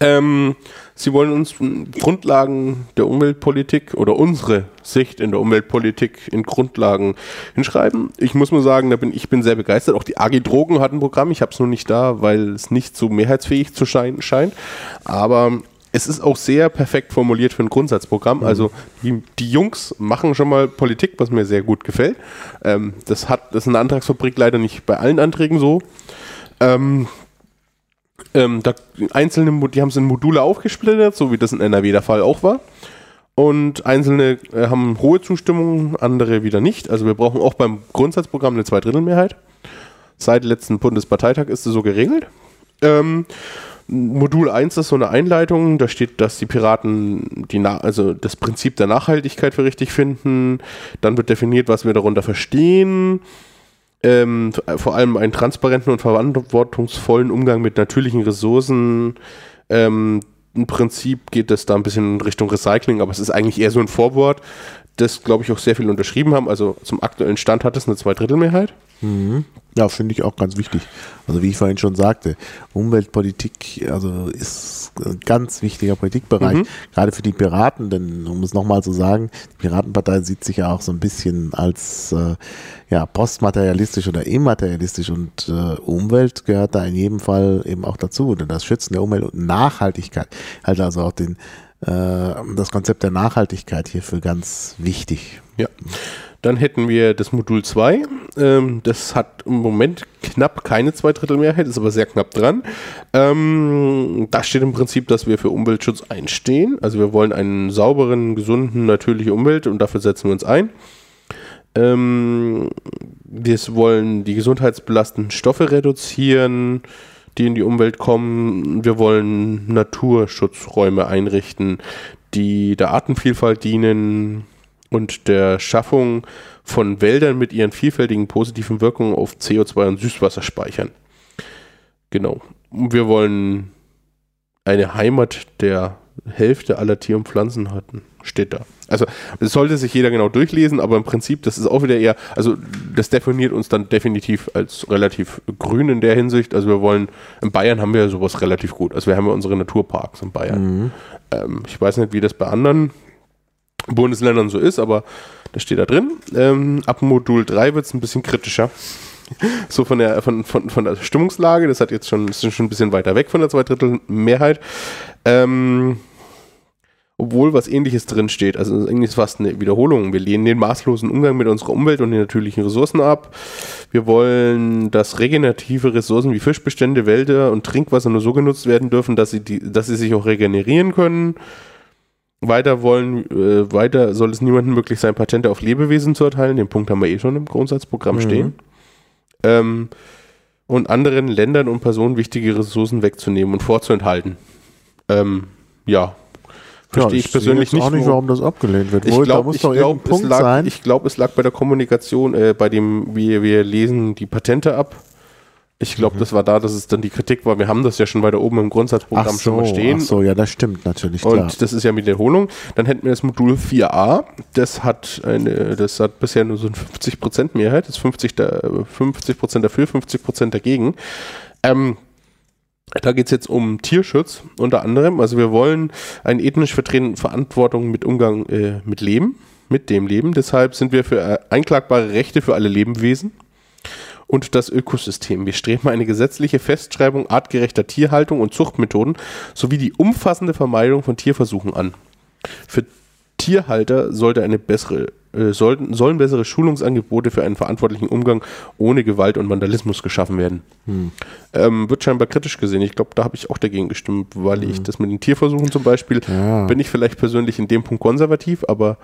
Ähm, Sie wollen uns Grundlagen der Umweltpolitik oder unsere Sicht in der Umweltpolitik in Grundlagen hinschreiben. Ich muss mal sagen, da bin ich bin sehr begeistert. Auch die AG Drogen hat ein Programm. Ich habe es nur nicht da, weil es nicht so mehrheitsfähig zu scheinen scheint. Aber es ist auch sehr perfekt formuliert für ein Grundsatzprogramm. Also die, die Jungs machen schon mal Politik, was mir sehr gut gefällt. Ähm, das hat das ist eine Antragsfabrik leider nicht bei allen Anträgen so. Ähm, ähm, da einzelne, die haben es in Module aufgesplittert, so wie das in NRW der Fall auch war. Und einzelne äh, haben hohe Zustimmung, andere wieder nicht. Also wir brauchen auch beim Grundsatzprogramm eine Zweidrittelmehrheit. Seit letzten Bundesparteitag ist es so geregelt. Ähm, Modul 1 ist so eine Einleitung, da steht, dass die Piraten die also das Prinzip der Nachhaltigkeit für richtig finden. Dann wird definiert, was wir darunter verstehen. Ähm, vor allem einen transparenten und verantwortungsvollen Umgang mit natürlichen Ressourcen. Ähm, Im Prinzip geht es da ein bisschen in Richtung Recycling, aber es ist eigentlich eher so ein Vorwort, das, glaube ich, auch sehr viel unterschrieben haben. Also zum aktuellen Stand hat es eine Zweidrittelmehrheit. Ja, finde ich auch ganz wichtig. Also wie ich vorhin schon sagte, Umweltpolitik also ist ein ganz wichtiger Politikbereich, Mhm. gerade für die Piraten, denn um es nochmal zu sagen, die Piratenpartei sieht sich ja auch so ein bisschen als äh, ja, postmaterialistisch oder immaterialistisch und äh, Umwelt gehört da in jedem Fall eben auch dazu. Denn das Schützen der Umwelt und Nachhaltigkeit, halt also auch den, das Konzept der Nachhaltigkeit hierfür ganz wichtig. Ja. Dann hätten wir das Modul 2. Ähm, das hat im Moment knapp keine Zweidrittelmehrheit, ist aber sehr knapp dran. Ähm, da steht im Prinzip, dass wir für Umweltschutz einstehen. Also wir wollen einen sauberen, gesunden, natürliche Umwelt und dafür setzen wir uns ein. Ähm, wir wollen die gesundheitsbelastenden Stoffe reduzieren, die in die Umwelt kommen. Wir wollen Naturschutzräume einrichten, die der Artenvielfalt dienen und der Schaffung von Wäldern mit ihren vielfältigen positiven Wirkungen auf CO2 und Süßwasser speichern. Genau. Wir wollen eine Heimat der Hälfte aller Tier- und Pflanzenarten. Steht da. Also, das sollte sich jeder genau durchlesen, aber im Prinzip, das ist auch wieder eher, also, das definiert uns dann definitiv als relativ grün in der Hinsicht. Also, wir wollen, in Bayern haben wir ja sowas relativ gut. Also, wir haben ja unsere Naturparks in Bayern. Ähm, ich weiß nicht, wie das bei anderen Bundesländern so ist, aber das steht da drin. Ähm, ab Modul 3 wird es ein bisschen kritischer. So von der, von, von, von der Stimmungslage, das hat jetzt schon, ist schon ein bisschen weiter weg von der Zweidrittelmehrheit. Ähm, obwohl was ähnliches drin steht. Also eigentlich ist es fast eine Wiederholung. Wir lehnen den maßlosen Umgang mit unserer Umwelt und den natürlichen Ressourcen ab. Wir wollen, dass regenerative Ressourcen wie Fischbestände, Wälder und Trinkwasser nur so genutzt werden dürfen, dass sie, die, dass sie sich auch regenerieren können. weiter wollen, äh, weiter soll es niemandem möglich sein, Patente auf Lebewesen zu erteilen. Den Punkt haben wir eh schon im Grundsatzprogramm Mhm. stehen. Ähm, und anderen Ländern und Personen wichtige Ressourcen wegzunehmen und vorzuenthalten. Ähm, ja. Verstehe ich sehe persönlich jetzt auch nicht. nicht, warum das abgelehnt wird. ich glaube, ich glaub, es, lag, ich glaub, es lag bei der Kommunikation, äh, bei dem, wie wir lesen die Patente ab. Ich glaube, das war da, dass es dann die Kritik war. Wir haben das ja schon weiter oben im Grundsatzprogramm ach schon so, mal stehen. ach so, ja, das stimmt natürlich, Und klar. das ist ja mit Wiederholung. Dann hätten wir das Modul 4a. Das hat eine, das hat bisher nur so eine 50% Mehrheit. Das ist 50, da, 50% dafür, 50% dagegen. Ähm, da geht es jetzt um Tierschutz unter anderem. Also wir wollen eine ethnisch vertretene Verantwortung mit Umgang äh, mit Leben, mit dem Leben. Deshalb sind wir für äh, einklagbare Rechte für alle Lebewesen und das Ökosystem. Wir streben eine gesetzliche Festschreibung artgerechter Tierhaltung und Zuchtmethoden sowie die umfassende Vermeidung von Tierversuchen an. Für Tierhalter sollte eine bessere, äh, sollten, sollen bessere Schulungsangebote für einen verantwortlichen Umgang ohne Gewalt und Vandalismus geschaffen werden. Ähm, wird scheinbar kritisch gesehen. Ich glaube, da habe ich auch dagegen gestimmt, weil ich das mit den Tierversuchen zum Beispiel, Ja. bin ich vielleicht persönlich in dem Punkt konservativ, aber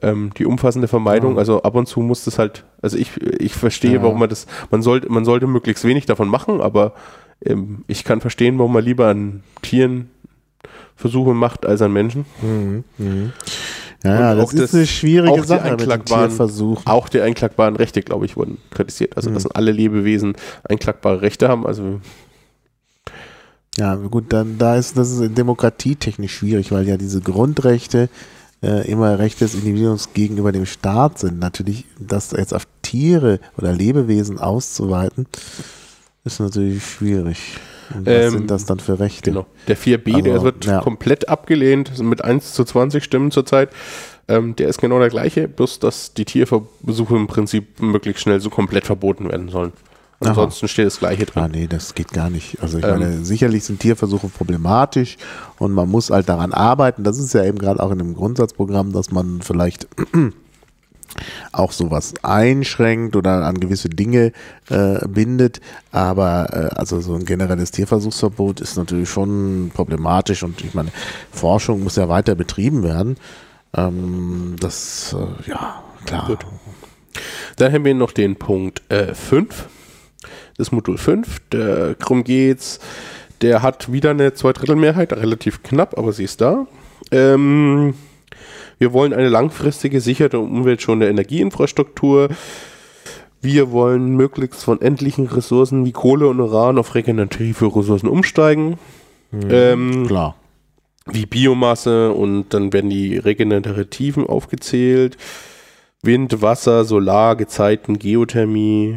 ähm, die umfassende Vermeidung, also ab und zu muss das halt, also ich, ich verstehe, Ja. warum man das, man sollte, man sollte möglichst wenig davon machen, aber ähm, ich kann verstehen, warum man lieber an Tieren Versuche macht als an Menschen. Mhm, mhm. Ja, das auch ist das- eine schwierige auch die Sache mit den einklagbaren- Tierversuchen. Auch die einklagbaren Rechte, glaube ich, wurden kritisiert. Also, dass alle Lebewesen einklagbare Rechte haben. Also, Ja, gut, dann da ist das ist demokratietechnisch schwierig, weil ja diese Grundrechte äh, immer Rechte des Individuums gegenüber dem Staat sind. Natürlich, das jetzt auf Tiere oder Lebewesen auszuweiten, ist natürlich schwierig. Was Ähm, sind das dann für Rechte? genau. Der 4b, Also, der wird ja. komplett abgelehnt, mit 1 zu 20 Stimmen zurzeit. Ähm, der ist genau der gleiche, bloß dass die Tierversuche im Prinzip möglichst schnell so komplett verboten werden sollen. Aha. Ansonsten steht das Gleiche drin. Ah, nee, das geht gar nicht. Also ich Ähm. meine, sicherlich sind Tierversuche problematisch und man muss halt daran arbeiten. Das ist ja eben gerade auch in dem Grundsatzprogramm, dass man vielleicht auch sowas einschränkt oder an gewisse Dinge äh, bindet. Aber äh, also so ein generelles Tierversuchsverbot ist natürlich schon problematisch und ich meine, Forschung muss ja weiter betrieben werden. Ähm, das, äh, ja, klar. Gut. Dann haben wir noch den Punkt 5, das Modul 5. Darum geht's. Der hat wieder eine Zweidrittelmehrheit, relativ knapp, aber sie ist da. Ähm, wir wollen eine langfristige, sichere und umweltschonende Energieinfrastruktur. Wir wollen möglichst von endlichen Ressourcen wie Kohle und Uran auf regenerative Ressourcen umsteigen. Ähm, Klar. wie Biomasse und dann werden die regenerativen aufgezählt. Wind, Wasser, Solar, Gezeiten, Geothermie.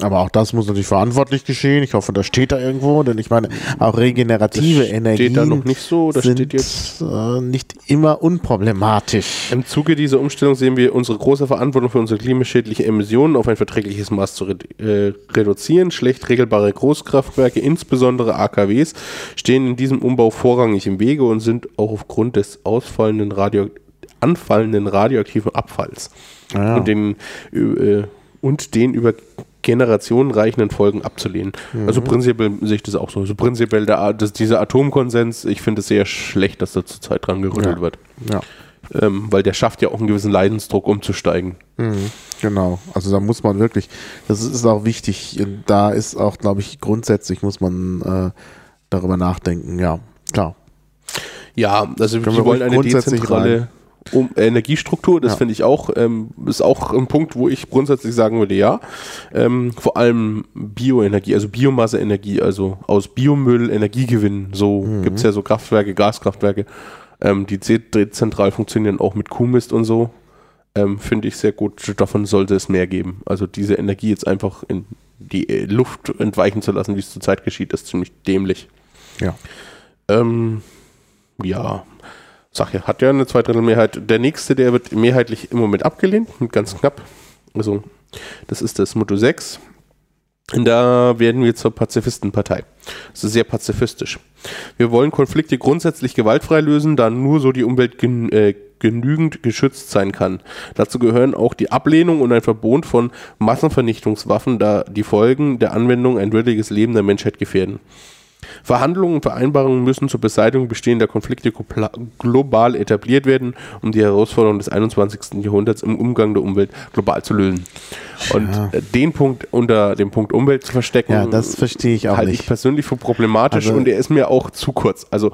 Aber auch das muss natürlich verantwortlich geschehen. Ich hoffe, das steht da irgendwo, denn ich meine, auch regenerative Das Energien steht da noch nicht so, das sind steht jetzt. äh, nicht immer unproblematisch. Im Zuge dieser Umstellung sehen wir unsere große Verantwortung für unsere klimaschädlichen Emissionen auf ein verträgliches Maß zu redu- äh, reduzieren. Schlecht regelbare Großkraftwerke, insbesondere AKWs, stehen in diesem Umbau vorrangig im Wege und sind auch aufgrund des ausfallenden Radio anfallenden radioaktiven Abfalls Ja. und, den, äh, und den über Generationen reichenden Folgen abzulehnen. Also prinzipiell sehe ich das auch so. Also prinzipiell der, das, dieser Atomkonsens, ich finde es sehr schlecht, dass da zurzeit dran gerüttelt Ja. wird. Ja, Ähm, weil der schafft ja auch einen gewissen Leidensdruck, umzusteigen. mhm, genau. Also da muss man wirklich, das ist auch wichtig. Da ist auch, glaube ich, grundsätzlich muss man äh, darüber nachdenken. Ja, klar. Ja, also Können wir wollen eine dezentrale um, äh, Energiestruktur, das Ja. finde ich auch, ähm, ist auch ein Punkt, wo ich grundsätzlich sagen würde, ja. Ähm, vor allem Bioenergie, also Biomasseenergie, also aus Biomüll Energie gewinnen. So Mhm. gibt es ja so Kraftwerke, Gaskraftwerke, ähm, die de- dezentral funktionieren, auch mit Kuhmist und so. Ähm, finde ich sehr gut. Davon sollte es mehr geben. Also diese Energie jetzt einfach in die äh, Luft entweichen zu lassen, wie es zurzeit geschieht, ist ziemlich dämlich. Ja. Ähm, ja, ja, hat ja eine Zweidrittelmehrheit. Der nächste, der wird mehrheitlich im Moment abgelehnt, mit ganz knapp. Also, das ist das Motto 6. Und Da werden wir zur Pazifistenpartei. Das ist sehr pazifistisch. Wir wollen Konflikte grundsätzlich gewaltfrei lösen, da nur so die Umwelt gen äh, genügend geschützt sein kann. Dazu gehören auch die Ablehnung und ein Verbot von Massenvernichtungswaffen, da die Folgen der Anwendung ein würdiges Leben der Menschheit gefährden. Verhandlungen und Vereinbarungen müssen zur Beseitigung bestehender Konflikte global etabliert werden, um die Herausforderungen des 21. Jahrhunderts im Umgang der Umwelt global zu lösen. Und äh, den Punkt unter dem Punkt Umwelt zu verstecken, Ja, das verstehe ich auch halte nicht. ich persönlich für problematisch Also- und er ist mir auch zu kurz. Also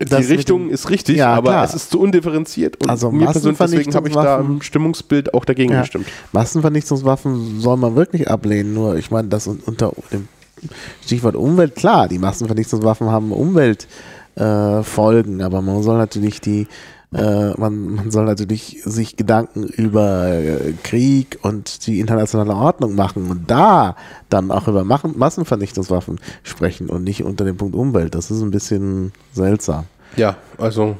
die Richtung ist richtig, Ja, aber klar. es ist zu undifferenziert und Also mir persönlich deswegen habe ich da im Stimmungsbild auch dagegen Ja. gestimmt. Massenvernichtungswaffen soll man wirklich ablehnen, nur ich meine, das un- unter dem Stichwort Umwelt, klar, die Massenvernichtungswaffen haben Umweltfolgen, äh, aber man soll natürlich die, äh, man, man soll natürlich sich Gedanken über äh, Krieg und die internationale Ordnung machen und da dann auch über Machen, Massenvernichtungswaffen sprechen und nicht unter dem Punkt Umwelt. Das ist ein bisschen seltsam. Ja, also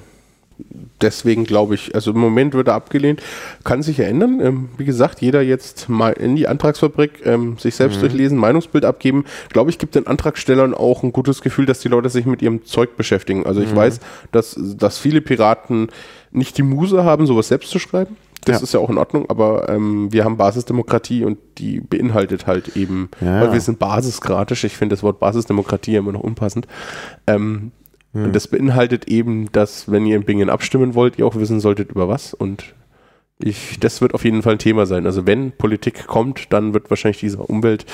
deswegen glaube ich, also im Moment wird er abgelehnt, kann sich ja ändern. Ähm, wie gesagt, jeder jetzt mal in die Antragsfabrik ähm, sich selbst durchlesen, Meinungsbild abgeben. Glaube ich, gibt den Antragstellern auch ein gutes Gefühl, dass die Leute sich mit ihrem Zeug beschäftigen. Also ich weiß, dass, dass viele Piraten nicht die Muse haben, sowas selbst zu schreiben. Das Ja. ist ja auch in Ordnung, aber ähm, wir haben Basisdemokratie und die beinhaltet halt eben, Ja. weil wir sind basiskratisch. Ich finde das Wort Basisdemokratie immer noch unpassend. Ähm, und das beinhaltet eben, dass, wenn ihr in Bingen abstimmen wollt, ihr auch wissen solltet, über was. Und ich, das wird auf jeden Fall ein Thema sein. Also wenn Politik kommt, dann wird wahrscheinlich dieser Umwelt,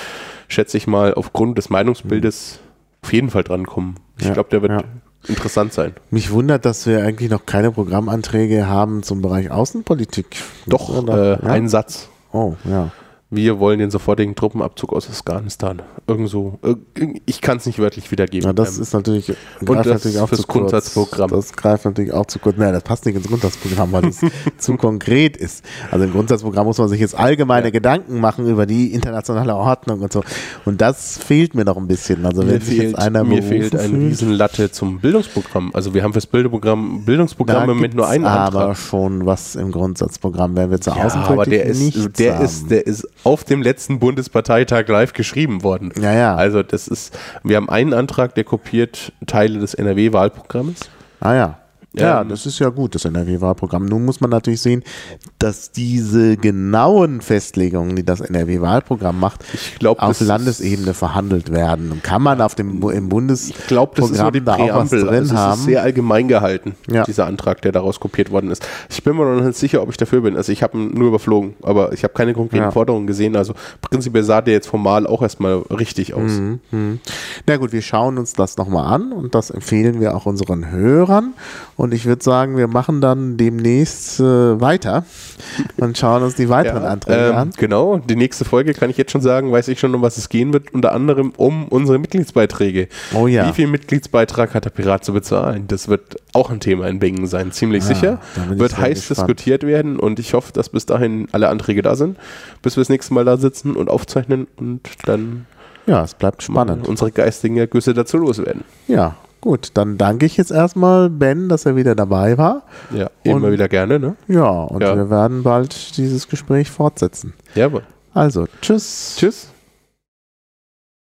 schätze ich mal, aufgrund des Meinungsbildes auf jeden Fall drankommen. Ich Ja, glaube, der wird ja. interessant sein. Mich wundert, dass wir eigentlich noch keine Programmanträge haben zum Bereich Außenpolitik. Doch, äh, ja? ein Satz. Oh, ja. Wir wollen den sofortigen Truppenabzug aus Afghanistan. Irgend so. irg- Ich kann es nicht wörtlich wiedergeben. Ja, das Ähm, ist natürlich, und greift das natürlich auch fürs zu kurz. Grundsatzprogramm. Das greift natürlich auch zu kurz. Nein, das passt nicht ins Grundsatzprogramm, weil es zu konkret ist. Also im Grundsatzprogramm muss man sich jetzt allgemeine Ja. Gedanken machen über die internationale Ordnung und so. Und das fehlt mir noch ein bisschen. Also mir wenn sich fehlt, jetzt einer mir fehlt eine Riesenlatte zum Bildungsprogramm. Also wir haben fürs Bildungsprogramm, Bildungsprogramm da im Moment nur einen aber Antrag. schon was im Grundsatzprogramm, wenn wir zur Ja, Außenpolitik aber der ist, der haben. ist, der ist auf dem letzten Bundesparteitag live geschrieben worden. Ja, ja. Also das ist, wir haben einen Antrag, der kopiert Teile des NRW-Wahlprogramms. Ah ja. Ja, Ähm, das ist ja gut, das NRW-Wahlprogramm. Nun muss man natürlich sehen, dass diese genauen Festlegungen, die das NRW-Wahlprogramm macht, Ich glaube, auf Landesebene verhandelt werden. Und kann man auf dem im Bundes Ich glaube, das ist nur die Programm da auch was Präambel. drin Also haben? ist sehr allgemein gehalten, Ja. dieser Antrag, der daraus kopiert worden ist. Ich bin mir noch nicht sicher, ob ich dafür bin. Also ich habe ihn nur überflogen, aber ich habe keine konkreten Ja. Forderungen gesehen. Also prinzipiell sah der jetzt formal auch erstmal richtig aus. Mhm. Na gut, wir schauen uns das nochmal an und das empfehlen wir auch unseren Hörern. Und ich würde sagen, wir machen dann demnächst äh, weiter und schauen uns die weiteren Ja, Anträge ähm, an. Genau, die nächste Folge kann ich jetzt schon sagen, weiß ich schon, um was es gehen wird. Unter anderem um unsere Mitgliedsbeiträge. Oh ja. Wie viel Mitgliedsbeitrag hat der Pirat zu bezahlen? Das wird auch ein Thema in Bingen sein, ziemlich Ah, sicher. Wird heiß gespannt. diskutiert werden und ich hoffe, dass bis dahin alle Anträge da sind, bis wir das nächste Mal da sitzen und aufzeichnen und dann Ja, es bleibt spannend. unsere geistigen Ergüsse dazu loswerden. Ja, gut. Dann danke ich jetzt erstmal Ben, dass er wieder dabei war. Ja, immer Und- wieder gerne, ne? Ja, und Ja. wir werden bald dieses Gespräch fortsetzen. Jawohl. Also, tschüss. Tschüss.